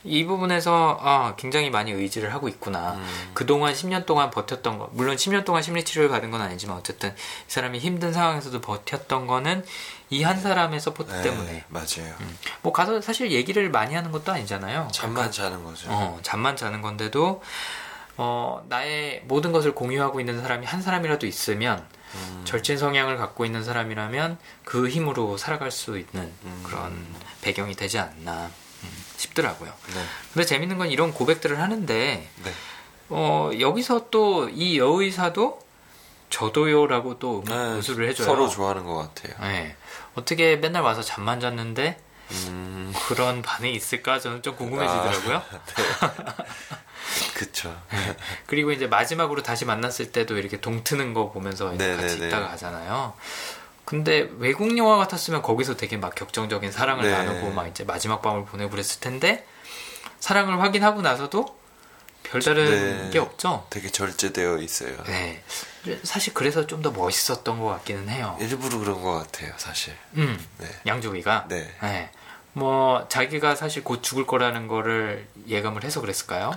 이 부분에서 아, 굉장히 많이 의지를 하고 있구나. 음. 그동안 10년 동안 버텼던 거, 물론 10년 동안 심리 치료를 받은 건 아니지만 어쨌든 이 사람이 힘든 상황에서도 버텼던 거는 이 한 사람의 support 네, 때문에. 맞아요. 음. 뭐 가서 사실 얘기를 많이 하는 것도 아니잖아요. 잠만 자는 거죠. 어, 잠만 자는 건데도 어, 나의 모든 것을 공유하고 있는 사람이 한 사람이라도 있으면 음. 절친 성향을 갖고 있는 사람이라면 그 힘으로 살아갈 수 있는 음. 그런 배경이 되지 않나. 싶더라고요. 네. 근데 재밌는 건 이런 고백들을 하는데 네. 어, 여기서 또 이 여의사도 저도요라고 또 네, 무술을 해줘요. 서로 좋아하는 것 같아요. 네. 어떻게 맨날 와서 잠만 잤는데 음... 그런 반응이 있을까 저는 좀 궁금해지더라고요. 아, 네. 그쵸. 네. 그리고 이제 마지막으로 다시 만났을 때도 이렇게 동트는 거 보면서 같이 네, 네, 있다가 가잖아요. 근데 외국 영화 같았으면 거기서 되게 막 격정적인 사랑을 네. 나누고 막 이제 마지막 밤을 보내고 그랬을 텐데 사랑을 확인하고 나서도 별다른 네. 게 없죠. 되게 절제되어 있어요. 네. 사실 그래서 좀 더 멋있었던 것 같기는 해요. 일부러 그런 것 같아요, 사실. 음. 네. 양조기가. 네. 네. 뭐 자기가 사실 곧 죽을 거라는 거를 예감을 해서 그랬을까요?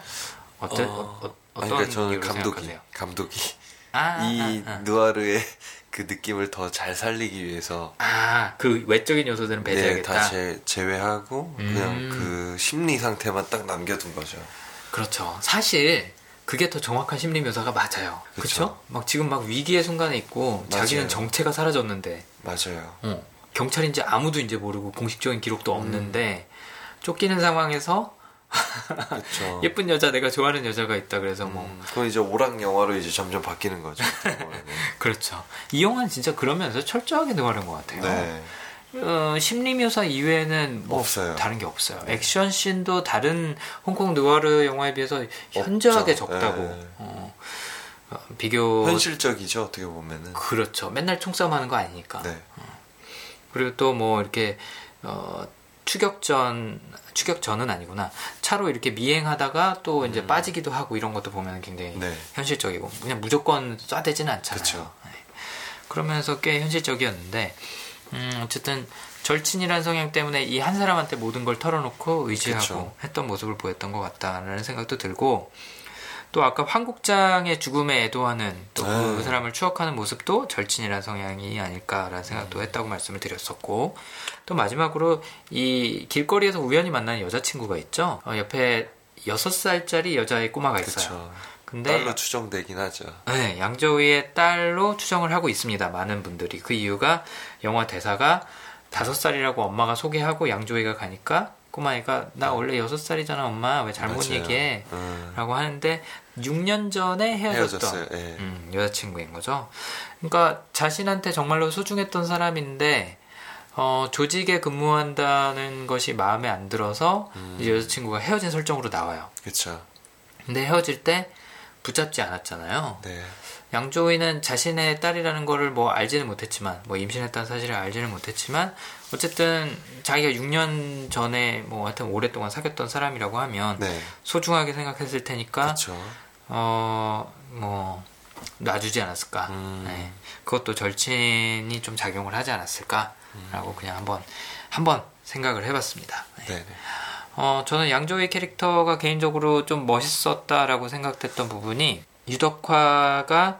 어때, 어... 어, 어 떤 그러니까 저는 감독이 생각하세요? 감독이 아, 이 아, 아. 누아르의 그 느낌을 더 잘 살리기 위해서 아 그 외적인 요소들은 배제하겠다. 네, 다 제, 제외하고 음. 그냥 그 심리 상태만 딱 남겨둔 거죠. 그렇죠. 사실 그게 더 정확한 심리 묘사가 맞아요. 그렇죠? 막 지금 막 위기의 순간에 있고 맞아요. 자기는 정체가 사라졌는데 맞아요. 어, 경찰인지 아무도 이제 모르고 공식적인 기록도 없는데 음. 쫓기는 상황에서 예쁜 여자 내가 좋아하는 여자가 있다 그래서 뭐 음, 그건 이제 오락 영화로 이제 점점 바뀌는 거죠. 그렇죠. 이 영화는 진짜 그러면서 철저하게 느와르는 것 같아요. 네. 어, 심리 묘사 이외에는 뭐 없어요. 다른 게 없어요. 네. 액션 씬도 다른 홍콩 느와르 영화에 비해서 현저하게 없죠. 적다고. 네. 어, 어, 비교 현실적이죠 어떻게 보면은. 그렇죠. 맨날 총싸움하는 거 아니니까. 네. 어. 그리고 또 뭐 이렇게 어, 추격전 추격전은 아니구나 차로 이렇게 미행하다가 또 이제 음. 빠지기도 하고 이런 것도 보면 굉장히 네. 현실적이고 그냥 무조건 쏴대지는 않잖아요. 그쵸. 네. 그러면서 꽤 현실적이었는데 음, 어쨌든 절친이라는 성향 때문에 이 한 사람한테 모든 걸 털어놓고 의지하고 그쵸. 했던 모습을 보였던 것 같다라는 생각도 들고 또 아까 황국장의 죽음에 애도하는 또그 네. 사람을 추억하는 모습도 절친이라는 성향이 아닐까라는 생각도 음. 했다고 말씀을 드렸었고 또 마지막으로 이 길거리에서 우연히 만난 여자친구가 있죠. 어, 옆에 6살짜리 여자의 꼬마가 있어요. 그쵸. 근데 딸로 추정되긴 하죠. 네, 양조위의 딸로 추정을 하고 있습니다. 많은 분들이 그 이유가 영화 대사가 다섯 살이라고 엄마가 소개하고 양조위가 가니까 꼬마애가 나 원래 여섯 살이잖아 엄마 왜 잘못 맞아요. 얘기해? 음. 라고 하는데 6년 전에 헤어졌던 예. 음, 여자친구인 거죠. 그러니까 자신한테 정말로 소중했던 사람인데 어, 조직에 근무한다는 것이 마음에 안 들어서 음. 이제 여자친구가 헤어진 설정으로 나와요. 그렇죠. 근데 헤어질 때 붙잡지 않았잖아요. 네. 양조위는 자신의 딸이라는 거를 뭐 알지는 못했지만 뭐 임신했다는 사실을 알지는 못했지만 어쨌든 자기가 6년 전에 뭐 하여튼 오랫동안 사귀었던 사람이라고 하면 네. 소중하게 생각했을 테니까 어뭐 놔주지 않았을까 음. 네. 그것도 절친이 좀 작용을 하지 않았을까라고 음. 그냥 한번 한번 생각을 해봤습니다. 네. 어, 저는 양조위 캐릭터가 개인적으로 좀 멋있었다라고 생각됐던 부분이 유덕화가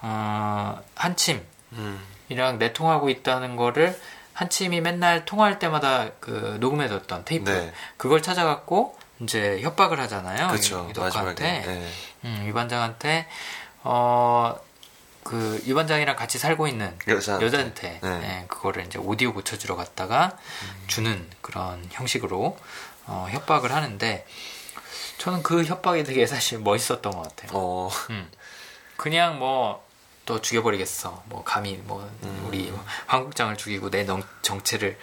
어, 한침이랑 음. 내통하고 있다는 거를 한침이 맨날 통화할 때마다 그 녹음해뒀던 테이프 네. 그걸 찾아갖고 이제 협박을 하잖아요. 그렇죠. 유덕화한테 네. 음, 유반장한테 어. 그 유반장이랑 같이 살고 있는 여자한테, 여자한테 네. 네, 그거를 이제 오디오 고쳐주러 갔다가 음. 주는 그런 형식으로 어, 협박을 하는데 저는 그 협박이 되게 사실 멋있었던 것 같아요. 어. 음. 그냥 뭐 또 죽여버리겠어. 뭐 감히 뭐 음. 우리 황국장을 죽이고 내 정체를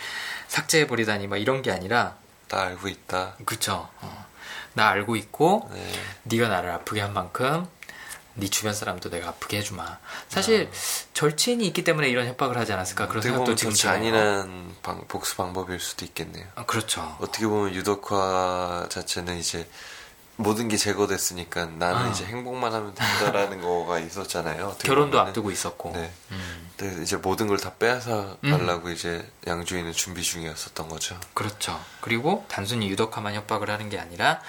삭제해버리다니 막 이런 게 아니라 나 알고 있다. 그쵸. 어. 나 알고 있고 네. 네가 나를 아프게 한 만큼 네 주변 사람도 내가 아프게 해주마. 사실 아. 절친이 있기 때문에 이런 협박을 하지 않았을까 그런 생각도 지금 잔인한 방, 복수 방법일 수도 있겠네요. 아, 그렇죠. 어떻게 보면 유덕화 자체는 이제 모든 게 제거됐으니까 나는 어. 이제 행복만 하면 된다라는 거가 있었잖아요. 결혼도 보면은. 앞두고 있었고. 네. 음. 근데 이제 모든 걸 다 빼앗아 달라고 음. 이제 양주인은 준비 중이었었던 거죠. 그렇죠. 그리고 단순히 유덕화만 협박을 하는 게 아니라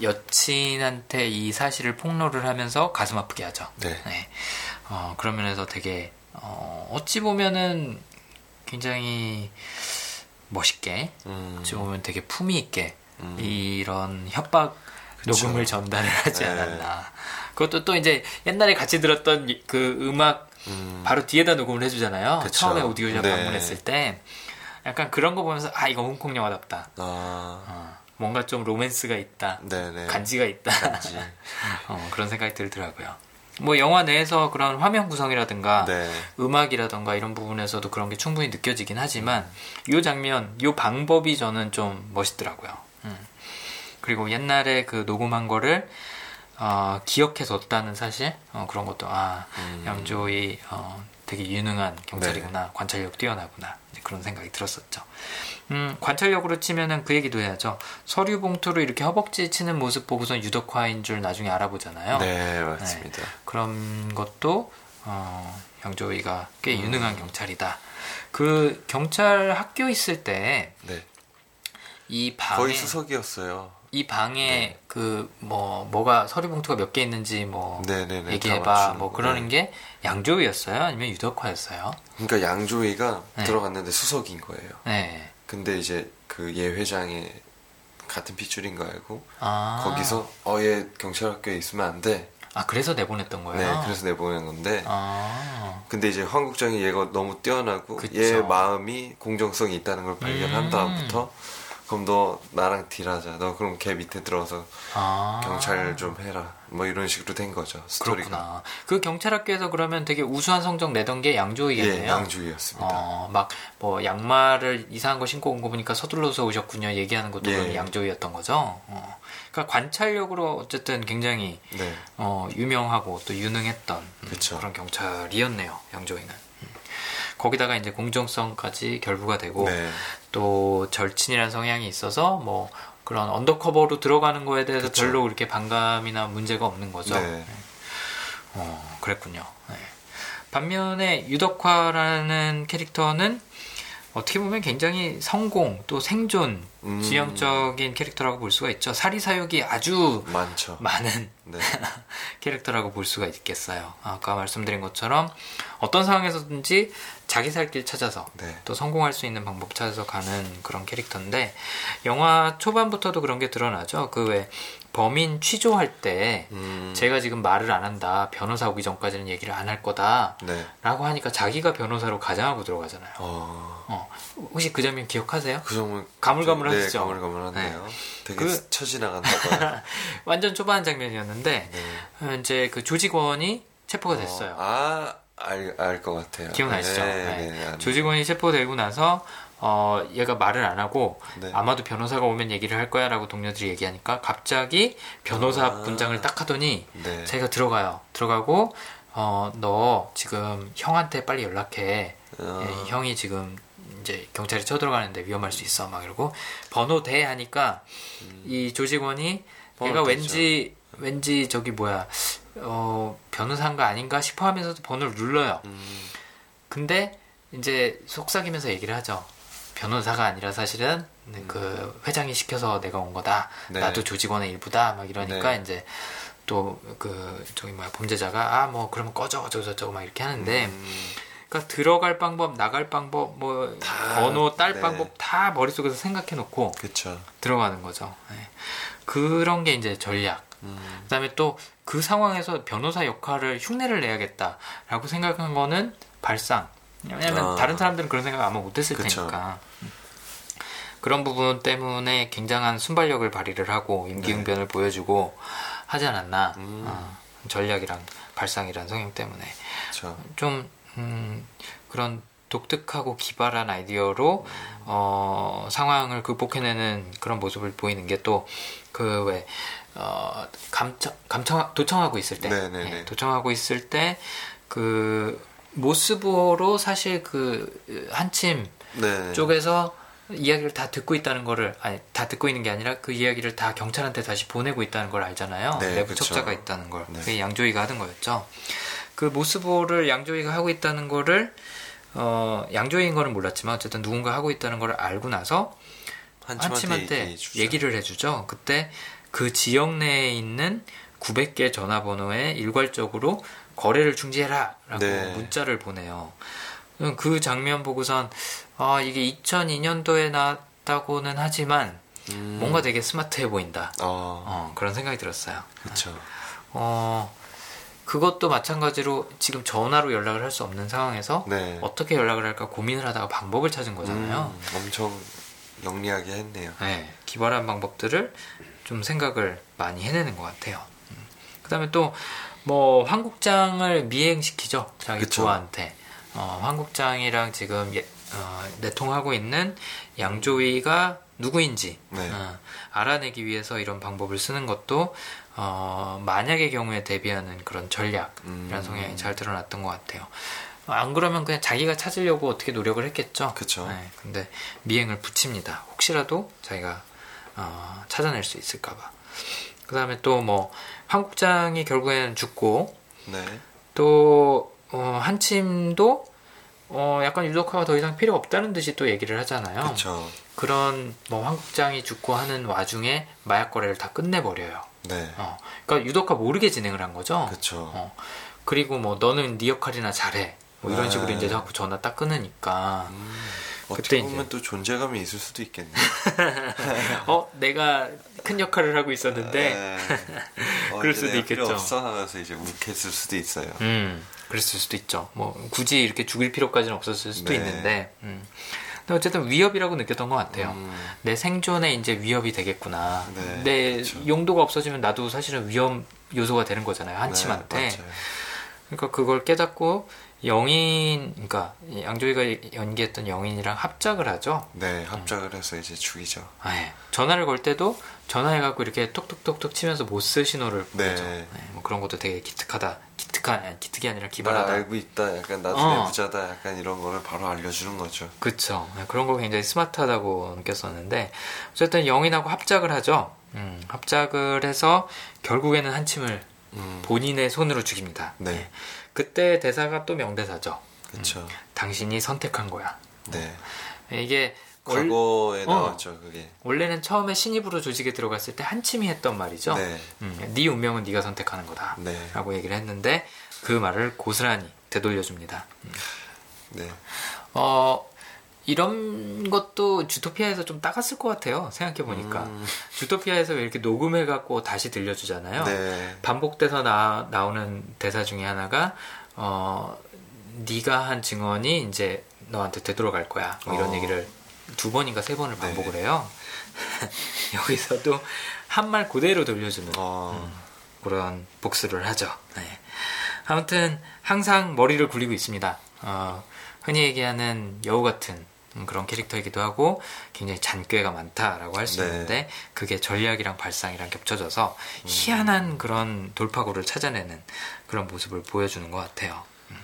여친한테 이 사실을 폭로를 하면서 가슴 아프게 하죠. 네. 네. 어, 그런 면에서 되게 어, 어찌 보면은 굉장히 멋있게, 음. 어찌 보면 되게 품위 있게 음. 이런 협박 그쵸. 녹음을 전달을 하지 네. 않았나. 그것도 또 이제 옛날에 같이 들었던 그 음악 음. 바로 뒤에다 녹음을 해주잖아요. 그쵸. 처음에 오디오샵 네. 방문했을 때 약간 그런 거 보면서 아 이거 홍콩 영화답다. 아. 어, 뭔가 좀 로맨스가 있다. 네네. 간지가 있다. 간지. 어, 그런 생각이 들더라고요. 뭐 영화 내에서 그런 화면 구성이라든가 네. 음악이라든가 이런 부분에서도 그런 게 충분히 느껴지긴 하지만 이 장면, 이 방법이 저는 좀 멋있더라고요. 음. 그리고 옛날에 그 녹음한 거를 어, 기억해뒀다는 사실 어, 그런 것도 아 음. 양조이 어, 되게 유능한 경찰이구나 네. 관찰력 뛰어나구나 그런 생각이 들었었죠. 음, 관찰력으로 치면은 그 얘기도 해야죠. 서류 봉투로 이렇게 허벅지 치는 모습 보고선 유덕화인 줄 나중에 알아보잖아요. 네 맞습니다. 네, 그런 것도 어, 양조위가 꽤 음. 유능한 경찰이다. 그 경찰 학교 있을 때 네. 이 방에 거의 수석이었어요. 이 방에 네. 그뭐 뭐가 서류 봉투가 몇 개 있는지 뭐 네네네, 얘기해봐 뭐 그러는 네. 게 양조위였어요 아니면 유덕화였어요? 그러니까 양조위가 네. 들어갔는데 수석인 거예요. 네. 근데 이제 그 예 회장의 같은 핏줄인 거 알고 아. 거기서 어얘 경찰학교에 있으면 안 돼. 아 그래서 내보냈던 거예요? 네, 그래서 내보낸 건데. 아. 근데 이제 황국장이 얘가 너무 뛰어나고 그쵸. 얘 마음이 공정성이 있다는 걸 발견한 음. 다음부터 그럼 너 나랑 딜하자. 너 그럼 걔 밑에 들어서 아~ 경찰 좀 해라. 뭐 이런 식으로 된 거죠. 스토리가. 그렇구나. 그 경찰 학교에서 그러면 되게 우수한 성적 내던 게 양조위겠네요. 예, 양조위였습니다. 어, 막뭐 양말을 이상한 거 신고 온 거 보니까 서둘러서 오셨군요. 얘기하는 것도 예. 양조위였던 거죠. 어. 그러니까 관찰력으로 어쨌든 굉장히 네. 어, 유명하고 또 유능했던 음, 그런 경찰이었네요. 양조위는. 거기다가 이제 공정성까지 결부가 되고 네. 또 절친이라는 성향이 있어서 뭐 그런 언더커버로 들어가는 거에 대해서 그쵸. 별로 그렇게 반감이나 문제가 없는 거죠. 네. 네. 어, 그랬군요. 네. 반면에 유덕화라는 캐릭터는 어떻게 보면 굉장히 성공 또 생존 음. 지형적인 캐릭터라고 볼 수가 있죠. 사리사욕이 아주 많죠. 많은 네. 캐릭터라고 볼 수가 있겠어요. 아까 말씀드린 것처럼 어떤 상황에서든지 자기 살 길 찾아서 네. 또 성공할 수 있는 방법 찾아서 가는 그런 캐릭터인데 영화 초반부터도 그런 게 드러나죠. 그 왜 범인 취조할 때 음. 제가 지금 말을 안 한다 변호사 오기 전까지는 얘기를 안 할 거다 네. 라고 하니까 자기가 변호사로 가장하고 들어가잖아요 어. 어. 혹시 그 장면 기억하세요? 그 장면 가물가물하시죠? 네, 가물가물한데요 네. 되게 그... 처지나간다 완전 초반 장면이었는데 네. 어, 이제 그 조직원이 체포가 됐어요 어. 아알것 같아요 기억나시죠? 네, 네. 네. 조직원이 체포되고 나서 어, 얘가 말을 안 하고 네. 아마도 변호사가 오면 얘기를 할 거야라고 동료들이 얘기하니까 갑자기 변호사 아. 분장을 딱 하더니 네. 자기가 들어가요. 들어가고 어, 너 지금 형한테 빨리 연락해. 아. 예, 형이 지금 이제 경찰이 쳐들어가는데 위험할 수 있어. 막 이러고 번호 대 하니까 음. 이 조직원이 얘가 왠지 왠지 저기 뭐야 어, 변호사인가 아닌가 싶어 하면서도 번호를 눌러요. 음. 근데 이제 속삭이면서 얘기를 하죠. 변호사가 아니라 사실은 음. 그 회장이 시켜서 내가 온 거다. 네. 나도 조직원의 일부다. 막 이러니까 네. 이제 또 그 저기 뭐야 범죄자가 아 뭐 그러면 꺼져 저쩌고 막 이렇게 하는데 음. 그러니까 들어갈 방법, 나갈 방법, 뭐 다, 번호 딸 네. 방법 다 머릿속에서 생각해 놓고 들어가는 거죠. 네. 그런 게 이제 전략. 음. 그다음에 또 그 상황에서 변호사 역할을 흉내를 내야겠다라고 생각한 거는 발상. 왜냐면 어. 다른 사람들은 그런 생각 아마 못했을 그쵸. 테니까. 그런 부분 때문에 굉장한 순발력을 발휘를 하고 임기응변을 네. 보여주고 하지 않았나 음. 어, 전략이랑 발상이란 성향 때문에 그쵸. 좀 음, 그런 독특하고 기발한 아이디어로 음. 어, 상황을 극복해내는 그런 모습을 보이는 게 또 그왜 어, 감청, 감청 도청하고 있을 때 네, 도청하고 있을 때 그 모습으로 사실 그 한침 네. 쪽에서 이야기를 다 듣고 있다는 거를 아니 다 듣고 있는 게 아니라 그 이야기를 다 경찰한테 다시 보내고 있다는 걸 알잖아요. 네, 내부 그쵸. 첩자가 있다는 걸. 네. 그게 양조위가 하던 거였죠. 그 모스보를 양조위가 하고 있다는 거를 어 양조위인 거는 몰랐지만 어쨌든 누군가 하고 있다는 걸 알고 나서 한침한테 얘기를 해주죠. 그때 그 지역 내에 있는 900개 전화번호에 일괄적으로 거래를 중지해라라고 네. 문자를 보내요. 그 장면 보고선 아 이게 2002년도에 나왔다고는 하지만 음. 뭔가 되게 스마트해 보인다. 어. 어, 그런 생각이 들었어요. 그렇죠. 어 그것도 마찬가지로 지금 전화로 연락을 할 수 없는 상황에서 네. 어떻게 연락을 할까 고민을 하다가 방법을 찾은 거잖아요. 음, 엄청 영리하게 했네요. 네, 기발한 방법들을 좀 생각을 많이 해내는 것 같아요. 음. 그다음에 또 뭐 황국장을 미행시키죠 자기 그쵸. 부하한테. 어, 황국장이랑 지금 예, 어, 내통하고 있는 양조위가 누구인지 네. 어, 알아내기 위해서 이런 방법을 쓰는 것도 어, 만약의 경우에 대비하는 그런 전략이라는 음. 성향이 잘 드러났던 것 같아요. 안 그러면 그냥 자기가 찾으려고 어떻게 노력을 했겠죠. 그렇죠. 네, 근데 미행을 붙입니다. 혹시라도 자기가 어, 찾아낼 수 있을까봐. 그 다음에 또뭐 한국장이 결국에는 죽고 네. 또 어, 한침도 어, 약간 유독화가 더 이상 필요 없다는 듯이 또 얘기를 하잖아요. 그쵸. 그런 뭐 황국장이 죽고 하는 와중에 마약 거래를 다 끝내버려요. 네. 어, 그러니까 유독화 모르게 진행을 한 거죠. 그렇죠. 어, 그리고 뭐 너는 네 역할이나 잘해. 뭐 이런 네. 식으로 이제 자꾸 전화 딱 끊으니까. 음, 그때 보면 이제... 또 존재감이 있을 수도 있겠네. 어, 내가 큰 역할을 하고 있었는데. 네. 어, 그럴 수도 있겠죠. 없어 하면서 이제 욱했을 수도 있어요. 음, 그랬을 수도 있죠. 뭐 굳이 이렇게 죽일 필요까지는 없었을 수도 네. 있는데. 음. 근데 어쨌든 위협이라고 느꼈던 것 같아요. 음. 내 생존에 이제 위협이 되겠구나. 네, 내 그렇죠. 용도가 없어지면 나도 사실은 위험 요소가 되는 거잖아요. 한침한테. 네, 그러니까 그걸 깨닫고 영인, 그러니까 양조위가 연기했던 영인이랑 합작을 하죠. 네, 합작을 해서 이제 죽이죠. 아, 예. 전화를 걸 때도 전화해 갖고 이렇게 톡톡톡톡 치면서 못쓸 신호를 네. 보내죠. 네, 뭐 그런 것도 되게 기특하다. 기특한, 기특이 아니라 기발하다. 나 알고 있다. 약간 나도 어. 내부자다. 약간 이런 거를 바로 알려주는 거죠. 네, 그런 거 굉장히 스마트하다고 느꼈었는데 어쨌든 영인하고 합작을 하죠. 음, 합작을 해서 결국에는 한침을 음. 본인의 손으로 죽입니다. 네. 네. 그때 대사가 또 명대사죠. 그렇죠. 음, 당신이 선택한 거야. 네. 이게 과거에 월, 어, 나왔죠. 어, 그게 원래는 처음에 신입으로 조직에 들어갔을 때 한침이 했던 말이죠. 네. 음, 네 운명은 네가 선택하는 거다라고 네. 얘기를 했는데 그 말을 고스란히 되돌려줍니다. 음. 네. 어 이런 것도 주토피아에서 좀 따갔을 것 같아요. 생각해 보니까 음. 주토피아에서 왜 이렇게 녹음해 갖고 다시 들려주잖아요. 네. 반복돼서 나, 나오는 대사 중에 하나가 어 네가 한 증언이 이제 너한테 되돌아갈 거야. 뭐 이런 어. 얘기를 두 번인가 세 번을 반복을 네. 해요. 여기서도 한 말 그대로 돌려주는 어. 음, 그런 복수를 하죠. 네. 아무튼 항상 머리를 굴리고 있습니다. 어, 흔히 얘기하는 여우 같은 음, 그런 캐릭터이기도 하고 굉장히 잔꾀가 많다라고 할수 네. 있는데 그게 전략이랑 발상이랑 겹쳐져서 음. 희한한 그런 돌파구를 찾아내는 그런 모습을 보여주는 것 같아요. 음.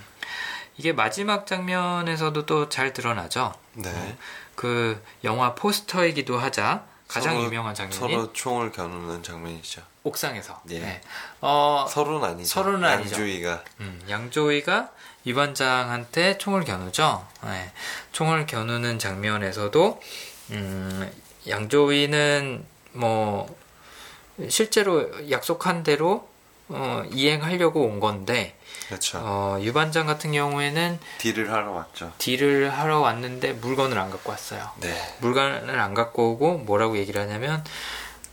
이게 마지막 장면에서도 또 잘 드러나죠. 네. 음, 그 영화 포스터이기도 하자 가장 서로, 유명한 장면이 서로 총을 겨누는 장면이죠. 옥상에서. 예. 네. 어, 서로는 아니죠. 서로는 아니죠. 양조위가. 음, 양조위가 이반장한테 총을 겨누죠. 네. 총을 겨누는 장면에서도 음, 양조위는 뭐 실제로 약속한 대로 어, 이행하려고 온 건데 그렇죠. 어, 유반장 같은 경우에는 딜을 하러 왔죠. 딜을 하러 왔는데 물건을 안 갖고 왔어요. 네. 물건을 안 갖고 오고 뭐라고 얘기를 하냐면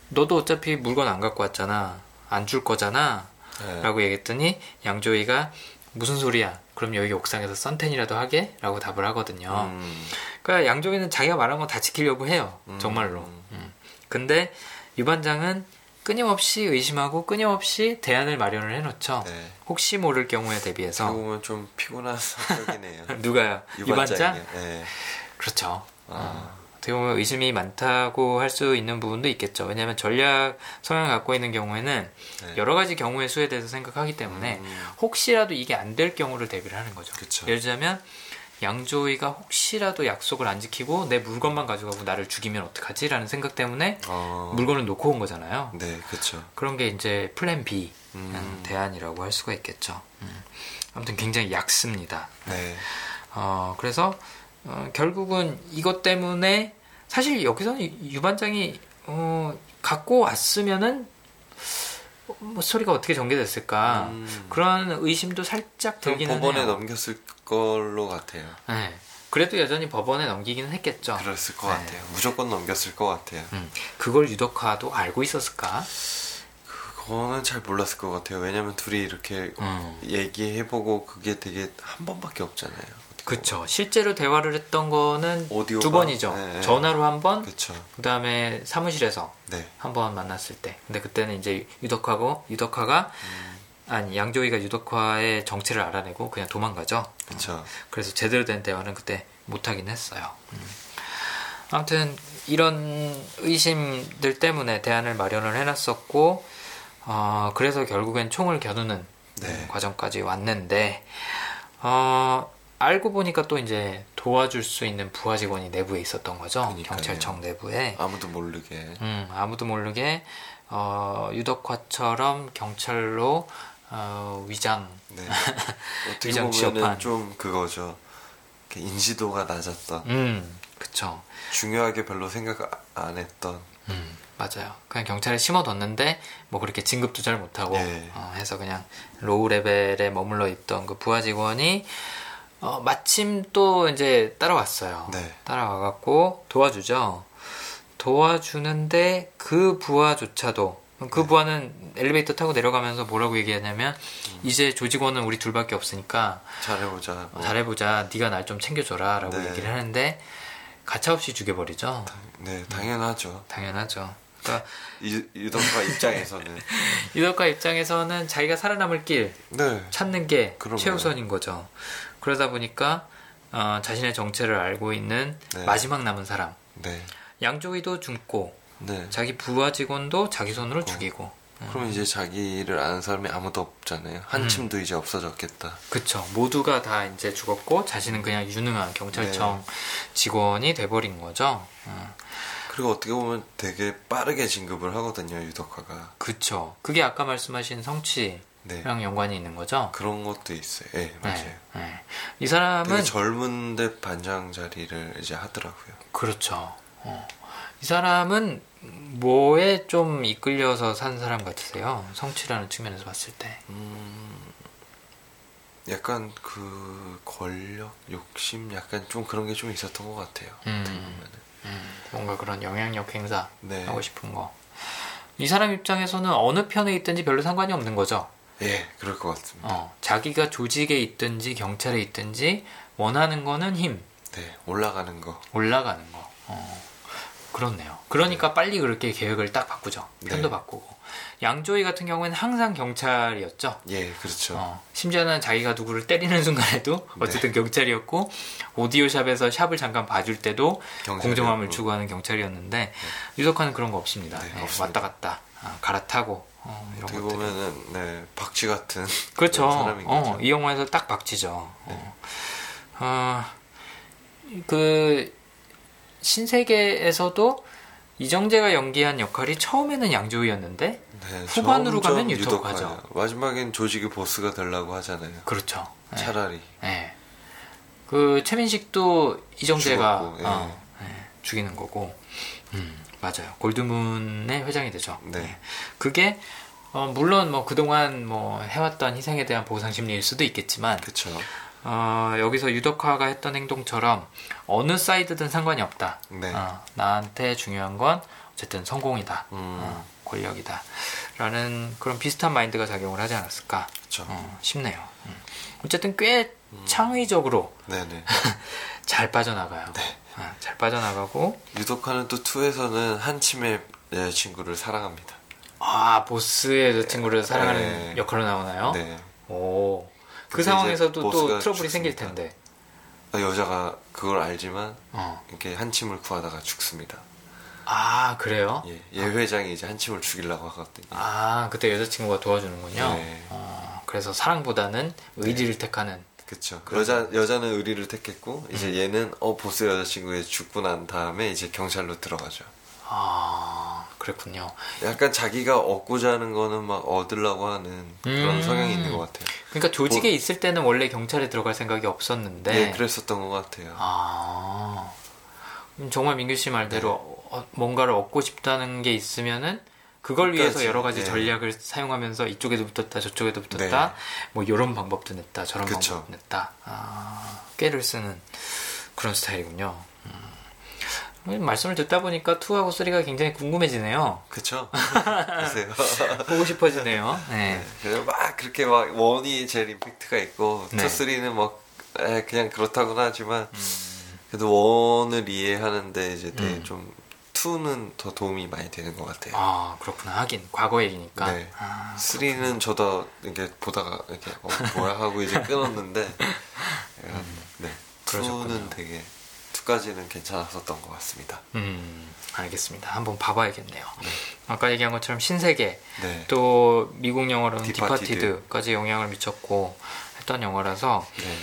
너도 어차피 물건 안 갖고 왔잖아. 안 줄 거잖아. 네. 라고 얘기했더니 양조위가 무슨 소리야? 그럼 여기 옥상에서 썬텐이라도 하게? 라고 답을 하거든요. 음. 그러니까 양조위는 자기가 말한 거다 지키려고 해요. 음. 정말로. 음. 근데 유반장은 끊임없이 의심하고 끊임없이 대안을 마련을 해놓죠. 네. 혹시 모를 경우에 대비해서. 보면 좀 피곤한 성격이네요. 누가요? 유반장? 네. 그렇죠. 아. 어떻게 보면 의심이 많다고 할 수 있는 부분도 있겠죠. 왜냐하면 전략 성향을 갖고 있는 경우에는 네. 여러 가지 경우의 수에 대해서 생각하기 때문에 음. 혹시라도 이게 안 될 경우를 대비를 하는 거죠. 그쵸. 예를 들자면 양조위가 혹시라도 약속을 안 지키고 내 물건만 가져가고 나를 죽이면 어떡하지라는 생각 때문에 어... 물건을 놓고 온 거잖아요. 네, 그렇죠. 그런 게 이제 플랜 B 음... 대안이라고 할 수가 있겠죠. 음. 아무튼 굉장히 약습니다. 네. 어, 그래서 어, 결국은 이것 때문에 사실 여기서는 유반장이 어, 갖고 왔으면은 뭐 소리가 어떻게 전개됐을까 음. 그런 의심도 살짝 들기는 법원에 해요. 넘겼을 걸로 같아요. 네. 그래도 여전히 법원에 넘기기는 했겠죠. 그랬을 것 네. 같아요. 무조건 넘겼을 것 같아요. 음. 그걸 유덕화도 알고 있었을까? 그거는 잘 몰랐을 것 같아요. 왜냐면 둘이 이렇게 음. 얘기해보고 그게 되게 한 번밖에 없잖아요. 그렇죠. 실제로 대화를 했던 거는 오디오가? 두 번이죠. 네, 네. 전화로 한 번, 그쵸. 그다음에 사무실에서 네. 한번 만났을 때. 근데 그때는 이제 유덕화고 유덕화가 음. 아니 양조위가 유덕화의 정체를 알아내고 그냥 도망가죠. 그렇죠. 어. 그래서 제대로 된 대화는 그때 못 하긴 했어요. 음. 아무튼 이런 의심들 때문에 대안을 마련을 해놨었고, 어, 그래서 결국엔 총을 겨누는 네. 과정까지 왔는데, 어, 알고 보니까 또 이제 도와줄 수 있는 부하 직원이 내부에 있었던 거죠. 그러니까요. 경찰청 내부에. 아무도 모르게. 음, 아무도 모르게 어, 유덕화처럼 경찰로 어, 위장. 네. 어떻게 위장 보면은 좀 그거죠. 인지도가 낮았던. 음, 그쵸. 중요하게 별로 생각 안 했던. 음, 맞아요. 그냥 경찰에 심어뒀는데 뭐 그렇게 진급도 잘 못하고 예. 어, 해서 그냥 low level에 머물러 있던 그 부하 직원이 어, 마침 또 이제 따라왔어요. 네. 따라와갖고 도와주죠. 도와주는데 그 부하조차도 그 네. 부하는 엘리베이터 타고 내려가면서 뭐라고 얘기하냐면 음. 이제 조직원은 우리 둘밖에 없으니까 잘해보자. 뭐. 잘해보자. 네가 날 좀 챙겨줘라라고 네. 얘기를 하는데 가차없이 죽여버리죠. 네, 당연하죠. 음, 당연하죠. 그러니까 유덕화 입장에서는 유덕화 입장에서는 자기가 살아남을 길 네. 찾는 게 그럼요. 최우선인 거죠. 그러다 보니까 어, 자신의 정체를 알고 있는 네. 마지막 남은 사람. 네. 양조위도 죽고 네. 자기 부하 직원도 자기 손으로 어. 죽이고. 그럼 음. 이제 자기를 아는 사람이 아무도 없잖아요. 한침도 음. 이제 없어졌겠다. 그쵸. 모두가 다 이제 죽었고 자신은 그냥 유능한 경찰청 네. 직원이 돼버린 거죠. 음. 그리고 어떻게 보면 되게 빠르게 진급을 하거든요, 유덕화가. 그쵸. 그게 아까 말씀하신 성취 네. 랑 연관이 있는 거죠? 그런 것도 있어요. 예, 네, 맞아요. 네. 이 사람은 젊은데 반장 자리를 이제 하더라고요. 그렇죠. 어. 이 사람은 뭐에 좀 이끌려서 산 사람 같으세요? 성취라는 측면에서 봤을 때. 음, 약간 그 권력, 욕심, 약간 좀 그런 게 좀 있었던 것 같아요. 음, 음, 뭔가 그런 영향력 행사 네. 하고 싶은 거. 이 사람 입장에서는 어느 편에 있든지 별로 상관이 없는 거죠. 예, 그럴 것 같습니다. 어, 자기가 조직에 있든지 경찰에 있든지 원하는 거는 힘. 네, 올라가는 거. 올라가는 거. 어, 그렇네요. 그러니까 네. 빨리 그렇게 계획을 딱 바꾸죠. 편도 네. 바꾸고. 양조위 같은 경우에는 항상 경찰이었죠. 예, 그렇죠. 어, 심지어는 자기가 누구를 때리는 순간에도 네. 어쨌든 네. 경찰이었고 오디오샵에서 샵을 잠깐 봐줄 때도 공정함을 추구하는 경찰이었는데 네. 유석환은 그런 거 없습니다. 네, 네, 왔다 갔다 아, 갈아타고 어, 어떻게 보면은 네 박쥐 같은 그렇죠. 사람인 어, 거죠. 이 영화에서 딱 박쥐죠. 네. 어, 어, 그 신세계에서도 이정재가 연기한 역할이 처음에는 양조위였는데 네, 후반으로 가면 유독하죠. 마지막엔 조직의 보스가 되려고 하잖아요. 그렇죠. 네. 차라리. 네. 그 최민식도 이정재가 죽었고, 예. 어, 네, 죽이는 거고. 음. 맞아요. 골드문의 회장이 되죠. 네. 네. 그게 어, 물론 뭐 그동안 뭐 해왔던 희생에 대한 보상 심리일 수도 있겠지만 그렇죠. 어, 여기서 유덕화가 했던 행동처럼 어느 사이드든 상관이 없다. 네. 어, 나한테 중요한 건 어쨌든 성공이다. 음. 어, 권력이다. 라는 그런 비슷한 마인드가 작용을 하지 않았을까 어, 싶네요. 음. 어쨌든 꽤 음. 창의적으로 잘 빠져나가요. 네. 아, 잘 빠져나가고 유독하는 또 2에서는 한침에 여자친구를 사랑합니다. 아 보스의 여자친구를 네. 사랑하는 네. 역할로 나오나요? 네. 오. 그 상황에서도 또 트러블이 죽습니다. 생길 텐데. 아, 여자가 그걸 알지만 어. 이렇게 한침을 구하다가 죽습니다. 아 그래요? 예, 예 회장이 이제 한침을 죽이려고 하거든요. 아 그때 여자친구가 도와주는군요. 네. 어, 그래서 사랑보다는 의지를 네. 택하는. 그쵸. 여자, 여자는 의리를 택했고, 이제 음. 얘는, 어, 보스 여자친구가 죽고 난 다음에 이제 경찰로 들어가죠. 아, 그랬군요. 약간 자기가 얻고자 하는 거는 막 얻으려고 하는 그런 음. 성향이 있는 것 같아요. 그러니까 조직에 뭐, 있을 때는 원래 경찰에 들어갈 생각이 없었는데. 네, 그랬었던 것 같아요. 아. 정말 민규 씨 말대로 네. 어, 뭔가를 얻고 싶다는 게 있으면은 그걸 위해서 여러 가지 네. 전략을 사용하면서 이쪽에도 붙었다 저쪽에도 붙었다 네. 뭐 이런 방법도 냈다 저런 그쵸. 방법도 냈다 아, 꾀를 쓰는 그런 스타일이군요 음. 말씀을 듣다 보니까 2하고 3가 굉장히 궁금해지네요. 그쵸. 보세요. 보고 싶어지네요. 네. 네. 막 그렇게 막 원이 제일 임팩트가 있고, 네. 2, 3는 뭐, 에, 그냥 그렇다고는 하지만, 음. 그래도 원을 이해하는데 이제 되게 음. 좀 2는 더 도움이 많이 되는 것 같아요. 아 그렇구나 하긴 과거 얘기니까. 네. 아, 3는 저도 이렇게 보다가 이렇게 어, 뭐야 하고 이제 끊었는데 음, 네. 2는 되게 2까지는 괜찮았었던 것 같습니다. 음 알겠습니다. 한번 봐봐야겠네요. 네. 아까 얘기한 것처럼 신세계 네. 또 미국 영화로는 디파티드. 까지 영향을 미쳤고 했던 영화라서. 네.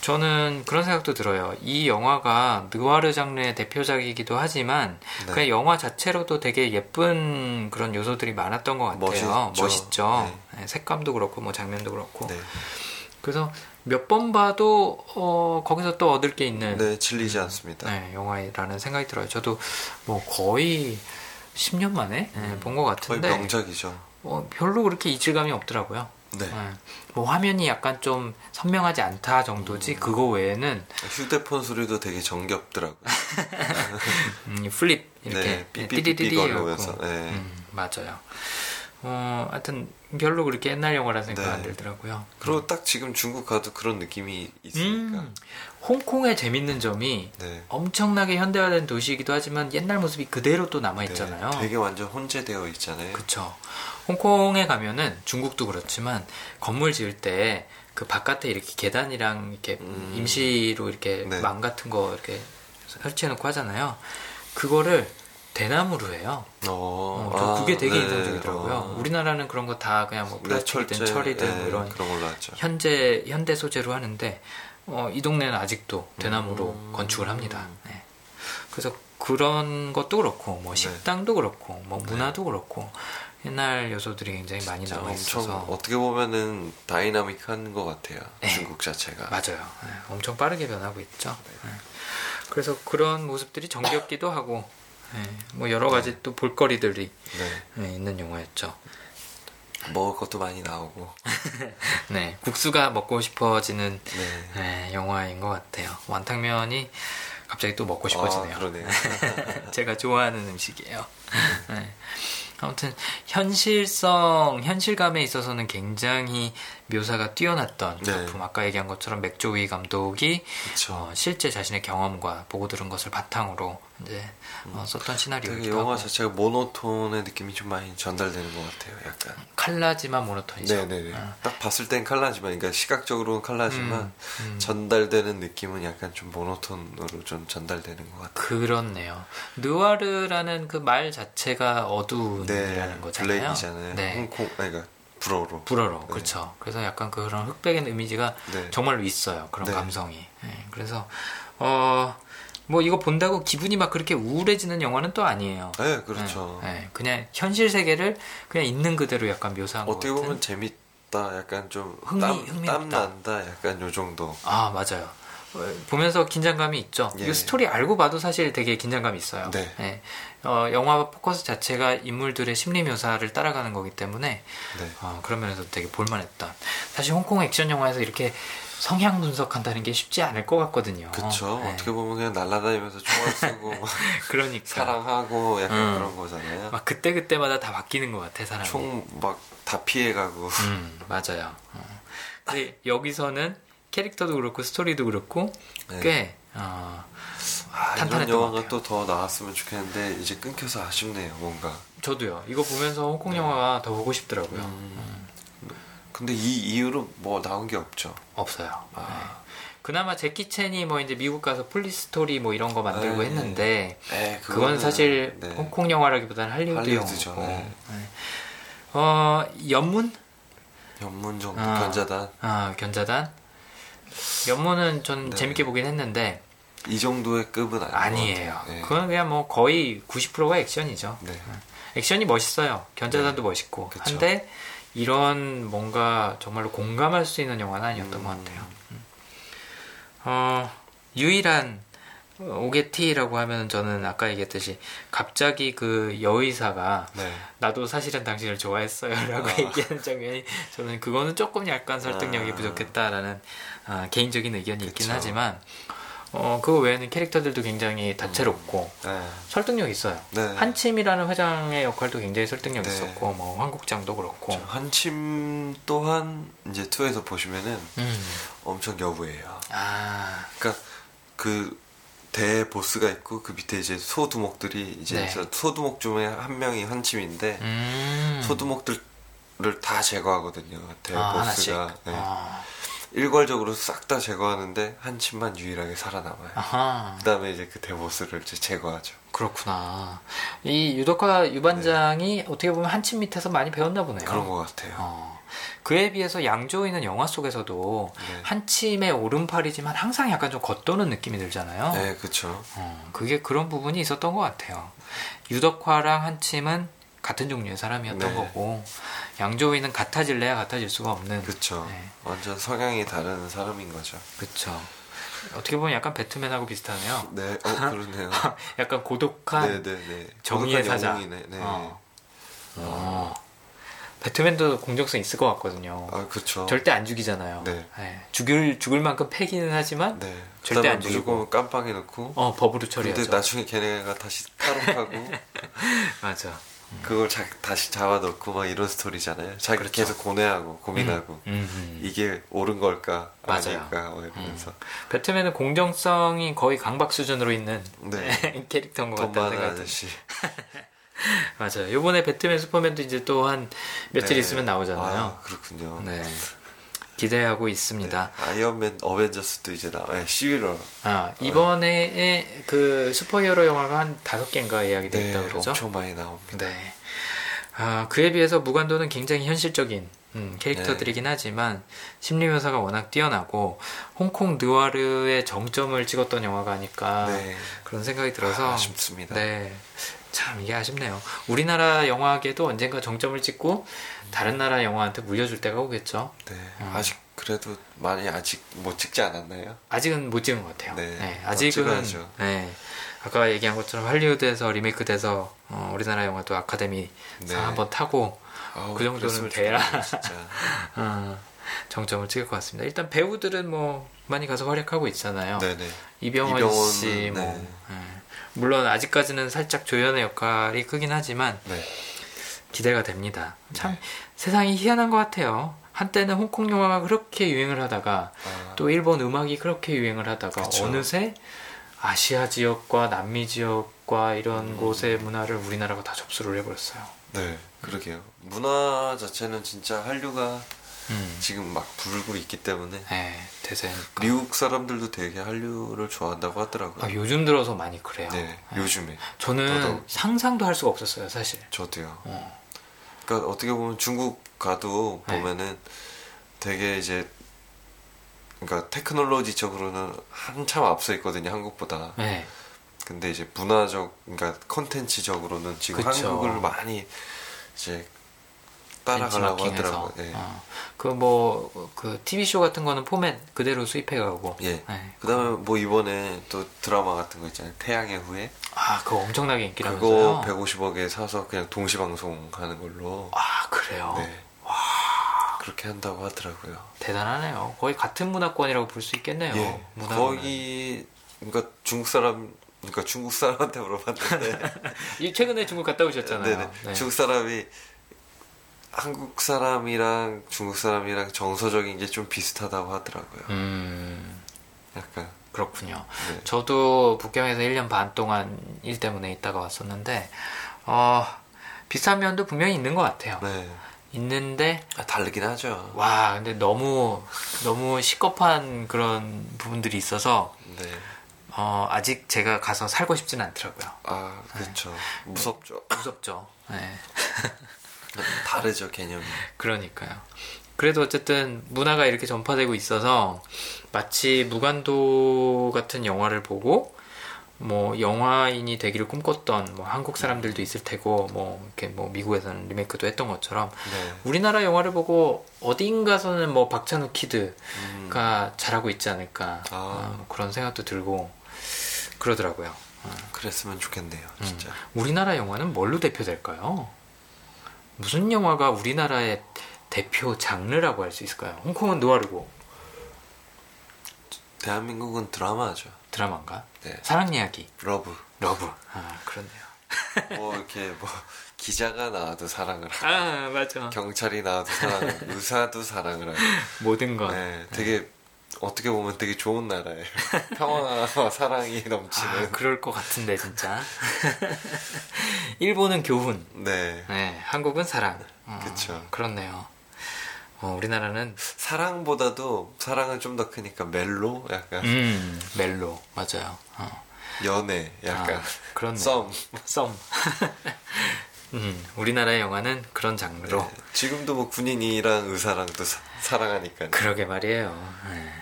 저는 그런 생각도 들어요. 이 영화가 느와르 장르의 대표작이기도 하지만 네. 그냥 영화 자체로도 되게 예쁜 그런 요소들이 많았던 것 같아요. 멋있죠. 멋있죠. 네. 네, 색감도 그렇고 뭐 장면도 그렇고. 네. 그래서 몇 번 봐도 어, 거기서 또 얻을 게 있는 네 질리지 않습니다. 네, 영화라는 생각이 들어요. 저도 뭐 거의 10년 만에 네, 음, 본것 같은데 거의 명작이죠. 어, 별로 그렇게 이질감이 없더라고요. 네. 네. 뭐 화면이 약간 좀 선명하지 않다 정도지 음. 그거 외에는 휴대폰 소리도 되게 정겹더라고요. 음, flip 이렇게 네, 삐삐삐삐 걸면서 네. 음, 맞아요. 어, 하여튼 별로 그렇게 옛날 영화라 생각 네. 안 들더라고요. 그리고 음. 딱 지금 중국 가도 그런 느낌이 있으니까. 음, 홍콩의 재밌는 점이 네. 엄청나게 현대화된 도시이기도 하지만 옛날 모습이 그대로 또 남아 있잖아요. 네, 되게 완전 혼재되어 있잖아요. 그렇죠. 홍콩에 가면은 중국도 그렇지만 건물 지을 때 그 바깥에 이렇게 계단이랑 이렇게 음. 임시로 이렇게 네. 망 같은 거 이렇게 설치해 놓고 하잖아요. 그거를 대나무로 해요. 어, 어 그게 되게 아, 인상적이더라고요. 어. 우리나라는 그런 거 다 그냥 뭐 네, 플라스틱이든 철이든 네, 뭐 이런 그런 걸로 하죠. 현재 현대 소재로 하는데 어, 이 동네는 아직도 대나무로 음. 건축을 합니다. 네. 그래서 그런 것도 그렇고 뭐 네. 식당도 그렇고 뭐 네. 문화도 그렇고 옛날 요소들이 굉장히 많이 나와 있어서 어떻게 보면은 다이나믹한 것 같아요. 네. 중국 자체가 맞아요. 엄청 빠르게 변하고 있죠. 그래서 그런 모습들이 정겹기도 하고 네, 뭐 여러 가지 네. 또 볼거리들이 네. 네. 있는 영화였죠. 먹을 것도 많이 나오고. 네, 국수가 먹고 싶어지는 네. 네, 영화인 것 같아요. 완탕면이 갑자기 또 먹고 싶어지네요. 아, 그러네요. 제가 좋아하는 음식이에요. 네. 아무튼 현실성, 현실감에 있어서는 굉장히 묘사가 뛰어났던 네. 작품. 아까 얘기한 것처럼 맥조위 감독이 어, 실제 자신의 경험과 보고 들은 것을 바탕으로 이제 어, 썼던 시나리오이기도 영화 자체가 모노톤의 느낌이 좀 많이 전달되는 것 같아요. 약간 칼라지만 모노톤이죠. 네네네. 어. 딱 봤을 땐 칼라지만, 그러니까 시각적으로는 칼라지만 음, 음. 전달되는 느낌은 약간 좀 모노톤으로 좀 전달되는 것 같아요. 그렇네요. 느와르라는 그 말 자체가 어두운이라는 네, 거잖아요. 블랙이잖아요. 네. 홍콩, 그러니까 불어로. 불어로, 네. 그렇죠. 그래서 약간 그런 흑백의 이미지가 네. 정말로 있어요. 그런 네. 감성이. 네. 그래서 어. 뭐 이거 본다고 기분이 막 그렇게 우울해지는 영화는 또 아니에요. 네, 그렇죠. 네, 네. 그냥 현실 세계를 그냥 있는 그대로 약간 묘사한 거 어떻게 보면 재밌다, 약간 좀 흥미, 땀, 땀 난다, 약간 요 정도. 아 맞아요. 보면서 긴장감이 있죠. 예. 이 스토리 알고 봐도 사실 되게 긴장감이 있어요. 네. 네. 어, 영화 포커스 자체가 인물들의 심리 묘사를 따라가는 거기 때문에 네. 어, 그런 면에서 되게 볼만했던. 사실 홍콩 액션 영화에서 이렇게 성향 분석한다는 게 쉽지 않을 것 같거든요. 그렇죠. 네. 어떻게 보면 그냥 날아다니면서 총알 쏘고 그러니까 사랑하고 약간 음. 그런 거잖아요. 막 그때 그때마다 다 바뀌는 것 같아 사람이. 총 막 다 피해가고. 음 맞아요. 어. 근데 여기서는 캐릭터도 그렇고 스토리도 그렇고 네. 꽤 어, 아, 이런 영화가 또 더 나왔으면 좋겠는데 이제 끊겨서 아쉽네요 뭔가. 저도요. 이거 보면서 홍콩 네. 영화가 더 보고 싶더라고요. 음. 음. 근데 이 이후로 뭐 나온 게 없죠. 없어요. 아. 네. 그나마 제키 챈이 뭐 이제 미국 가서 Police Story 뭐 이런 거 만들고 에이, 네. 했는데 에이, 네, 그건 사실 네. 홍콩 영화라기보다는 할리우드. 영화고. 네. 네. 어 엽문? 엽문 정도 아, 견자단. 아 견자단. 엽문은 전 재밌게 보긴 했는데 이 정도의 급은 아니에요. 그건 그냥 뭐 거의 90%가 액션이죠. 액션이 멋있어요. 견자단도 멋있고 그쵸. 한데 이런 뭔가 정말로 공감할 수 있는 영화는 아니었던 음. 것 같아요. 음. 어, 유일한 오게티라고 하면 저는 아까 얘기했듯이 갑자기 그 여의사가 네. 나도 사실은 당신을 좋아했어요라고 아. 얘기하는 장면이 저는 그거는 조금 약간 설득력이 아. 부족했다라는 아, 개인적인 의견이 그쵸. 있긴 하지만 어, 그거 외에는 캐릭터들도 굉장히 다채롭고 음. 네. 설득력 있어요. 네. 한침이라는 회장의 역할도 굉장히 설득력 네. 있었고 뭐 황국장도 그렇고 한침 또한 이제 투에서 보시면은 음. 엄청 여부예요. 아. 그러니까 그 대보스가 있고 그 밑에 이제 소두목들이 이제 네. 소두목 중에 한 명이 한침인데 음. 소두목들을 다 제거하거든요. 대보스가. 아. 일괄적으로 싹 다 제거하는데 한 침만 유일하게 살아남아요. 아하. 그다음에 이제 그 대보스를 이제 제거하죠. 그렇구나. 이 유덕화 유반장이 네. 어떻게 보면 한침 밑에서 많이 배웠나 보네요. 그런 것 같아요. 어. 그에 비해서 양조이는 영화 속에서도 네. 한 침의 오른팔이지만 항상 약간 좀 겉도는 느낌이 들잖아요. 네, 그렇죠. 어, 그게 그런 부분이 있었던 것 같아요. 유덕화랑 한 침은 같은 종류의 사람이었던 네. 거고 양조위는 같아질래야 같아질 수가 없는. 그렇죠. 네. 완전 성향이 다른 사람인 거죠. 그렇죠. 어떻게 보면 약간 배트맨하고 비슷하네요. 네, 어, 그러네요. 약간 고독한 네, 네, 네. 정의의 사자. 네. 어. 어. 배트맨도 공정성 있을 것 같거든요. 아, 그렇죠. 절대 안 죽이잖아요. 네. 네. 죽을 죽을 만큼 패기는 하지만 네. 절대 안 죽이고 깜빵해 놓고 어, 법으로 처리하죠. 근데 나중에 걔네가 다시 탈옥하고 맞아. 그걸 자, 다시 잡아놓고 막 이런 스토리잖아요. 자기 그렇죠. 계속 고뇌하고 고민하고 음, 음, 음. 이게 옳은 걸까 맞아요. 아닐까 뭐 이러면서 음. 배트맨은 공정성이 거의 강박 수준으로 있는 네. 캐릭터인 것 같다는 생각이 맞아요. 요번에 배트맨 슈퍼맨도 이제 또 한 며칠 네. 있으면 나오잖아요. 아, 그렇군요. 네. 기대하고 있습니다. 네. 아이언맨 어벤져스도 이제 나와요. 네, 11월. 아, 이번에 어. 그 슈퍼히어로 영화가 한 다섯 개인가 됐다고 네, 그러죠? 엄청 많이 나옵니다. 네. 아, 그에 비해서 무관도는 굉장히 현실적인 음, 캐릭터들이긴 네. 하지만 심리 묘사가 워낙 뛰어나고 홍콩 느와르의 정점을 찍었던 영화가 아닐까 네. 그런 생각이 들어서 아, 아쉽습니다. 네. 참 이게 아쉽네요. 우리나라 영화계도 언젠가 정점을 찍고 다른 나라 영화한테 물려줄 때가 오겠죠. 네. 어. 아직 그래도 많이 아직 못 찍지 않았나요? 아직은 못 찍은 것 같아요. 네. 네. 아직은 네. 아까 얘기한 것처럼 할리우드에서 리메이크돼서 어, 우리나라 영화도 아카데미 네. 상 한번 타고 아우, 그 정도는 돼야 어, 정점을 찍을 것 같습니다. 일단 배우들은 뭐 많이 가서 활약하고 있잖아요. 네네. 이병헌, 이병헌 씨, 뭐 네. 네. 물론 아직까지는 살짝 조연의 역할이 크긴 하지만 네. 기대가 됩니다. 참 네. 세상이 희한한 것 같아요. 한때는 홍콩 영화가 그렇게 유행을 하다가 아. 또 일본 음악이 그렇게 유행을 하다가 그쵸. 어느새 아시아 지역과 남미 지역과 이런 음. 곳의 문화를 우리나라가 다 접수를 해버렸어요. 네, 그러게요. 문화 자체는 진짜 한류가 음. 지금 막 불고 있기 때문에 네, 대세니까. 미국 사람들도 되게 한류를 좋아한다고 하더라고요. 아, 요즘 들어서 많이 그래요. 네, 네. 요즘에. 저는 더더욱. 상상도 할 수가 없었어요, 사실. 저도요. 어. 그러니까 어떻게 보면 중국 가도 네. 보면은 되게 이제 그러니까 테크놀로지적으로는 한참 앞서 있거든요, 한국보다. 네. 근데 이제 문화적, 그러니까 컨텐츠적으로는 지금 그쵸. 한국을 많이 이제 따라가려고 하더라고요. 예. 어. 그뭐 그 TV 쇼 같은 거는 포맷 그대로 수입해가고. 예. 네. 그다음에 뭐 이번에 또 드라마 같은 거 있잖아요. 태양의 후예. 아 그거 엄청나게 인기라면서요. 그거 150억에 사서 그냥 동시 방송하는 걸로. 아 그래요. 네. 와. 그렇게 한다고 하더라고요. 대단하네요. 거의 같은 문화권이라고 볼 수 있겠네요. 예. 거의 그러니까 중국 사람 그러니까 중국 사람한테 물어봤는데 최근에 중국 갔다 오셨잖아요. 네네. 네. 중국 사람이 한국 사람이랑 중국 사람이랑 정서적인 게 좀 비슷하다고 하더라고요. 음. 약간. 그렇군요. 네. 저도 북경에서 1년 반 동안 일 때문에 있다가 왔었는데, 어, 비슷한 면도 분명히 있는 것 같아요. 네. 있는데. 아, 다르긴 하죠. 와, 근데 너무, 너무 시겁한 그런 부분들이 있어서, 네. 어, 아직 제가 가서 살고 싶지는 않더라고요. 아, 그렇죠. 네. 무섭죠. 무섭죠. 네. 다르죠 개념이. 그러니까요. 그래도 어쨌든 문화가 이렇게 전파되고 있어서 마치 무간도 같은 영화를 보고 뭐 영화인이 되기를 꿈꿨던 뭐 한국 사람들도 있을 테고 뭐 이렇게 뭐 미국에서는 리메이크도 했던 것처럼 네. 우리나라 영화를 보고 어딘가서는 뭐 박찬욱 키드가 음. 잘하고 있지 않을까 아. 어, 뭐 그런 생각도 들고 그러더라고요. 어. 그랬으면 좋겠네요, 진짜. 음. 우리나라 영화는 뭘로 대표될까요? 무슨 영화가 우리나라의 대표 장르라고 할 수 있을까요? 홍콩은 누아르고 대한민국은 드라마죠. 드라마인가? 네. 사랑 이야기. Love. Love. 아 그렇네요. 뭐 이렇게 뭐 기자가 나와도 사랑을 하고. 아 맞아. 경찰이 나와도 사랑을 의사도 사랑을 하고. 모든 것. 네, 되게 네. 어떻게 보면 되게 좋은 나라예요. 평화와 사랑이 넘치는. 아, 그럴 것 같은데 진짜. 일본은 교훈. 네. 네. 한국은 사랑. 어, 그렇죠. 그렇네요. 어, 우리나라는 사랑보다도 사랑은 좀 더 크니까 멜로 약간. 음, 멜로 맞아요. 어. 연애 약간. 아, 그런 썸. 썸. 음, 우리나라의 영화는 그런 장르로. 네. 지금도 뭐 군인이랑 의사랑도 사, 랑하니까 그러게 말이에요. 네.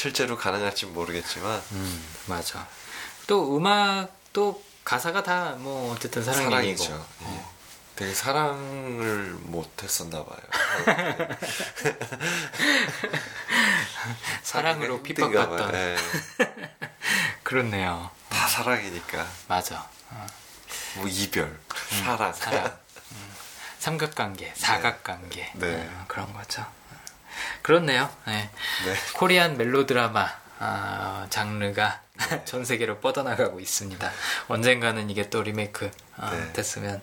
실제로 가능할지 모르겠지만. 음, 맞아. 또 음악도 가사가 다 뭐 어쨌든 사랑이고. 사랑이죠. 어. 되게 사랑을 못했었나 봐요. 사랑으로 핍박받던. 네. 그렇네요. 다 사랑이니까. 맞아. 어. 뭐 이별, 음, 사랑. 사랑. 음. 삼각관계, 사각관계. 네. 음, 그런 거죠. 그렇네요. 네. 네. 코리안 멜로드라마 아, 장르가 네. 전 세계로 뻗어나가고 있습니다. 언젠가는 이게 또 리메이크 어, 네. 됐으면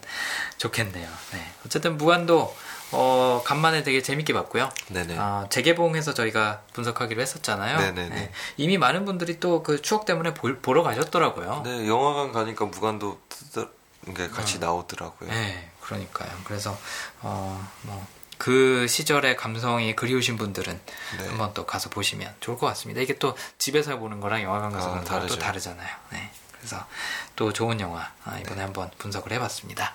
좋겠네요. 네. 어쨌든 무한도 어, 간만에 되게 재밌게 봤고요. 네네. 어, 재개봉해서 저희가 분석하기로 했었잖아요. 네네네. 네. 이미 많은 분들이 또 그 추억 때문에 보, 러 가셨더라고요. 네, 영화관 가니까 무관도 같이 어. 나오더라고요. 네, 그러니까요. 그래서 어, 뭐. 그 시절의 감성이 그리우신 분들은 네. 한번 또 가서 보시면 좋을 것 같습니다. 이게 또 집에서 보는 거랑 영화관 가서 아, 보는 거랑 또 다르잖아요. 네. 그래서 또 좋은 영화 아, 이번에 네. 한번 분석을 해봤습니다.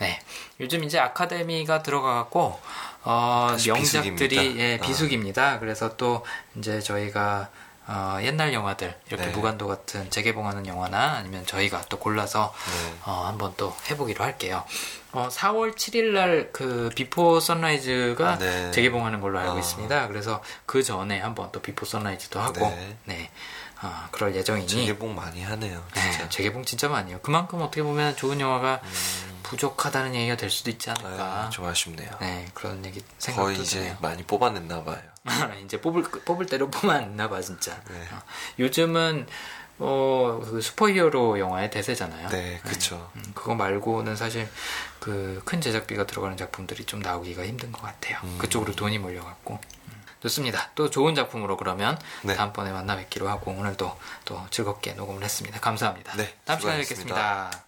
네. 네. 요즘 이제 아카데미가 들어가갖고 어, 명작들이 비수기입니다. 예, 비수기입니다. 아. 그래서 또 이제 저희가 어, 옛날 영화들 이렇게 네. 무관도 같은 재개봉하는 영화나 아니면 저희가 또 골라서 네. 어, 한번 또 해보기로 할게요. 어, 4월 7일 날 그 Before Sunrise가 네. 재개봉하는 걸로 알고 어. 있습니다. 그래서 그 전에 한번 또 Before Sunrise도 하고 네. 네. 어, 그럴 예정이니 재개봉 많이 하네요. 진짜. 네, 재개봉 진짜 많이 해요. 그만큼 어떻게 보면 좋은 영화가 음... 부족하다는 얘기가 될 수도 있지 않을까. 아, 좀 아쉽네요. 네, 그런 얘기 생각도 거의 이제 드네요. 많이 뽑아냈나 봐요. 이제 뽑을 뽑을 대로 뽑아냈나 봐 진짜. 네. 어, 요즘은 어, 그 슈퍼히어로 영화의 대세잖아요. 네, 그렇죠. 네. 음, 그거 말고는 사실 그 큰 제작비가 들어가는 작품들이 좀 나오기가 힘든 것 같아요. 음. 그쪽으로 돈이 몰려갖고. 좋습니다. 또 좋은 작품으로 그러면 네. 다음번에 만나 뵙기로 하고 오늘도 또 즐겁게 녹음을 했습니다. 감사합니다. 네, 다음 시간에 뵙겠습니다.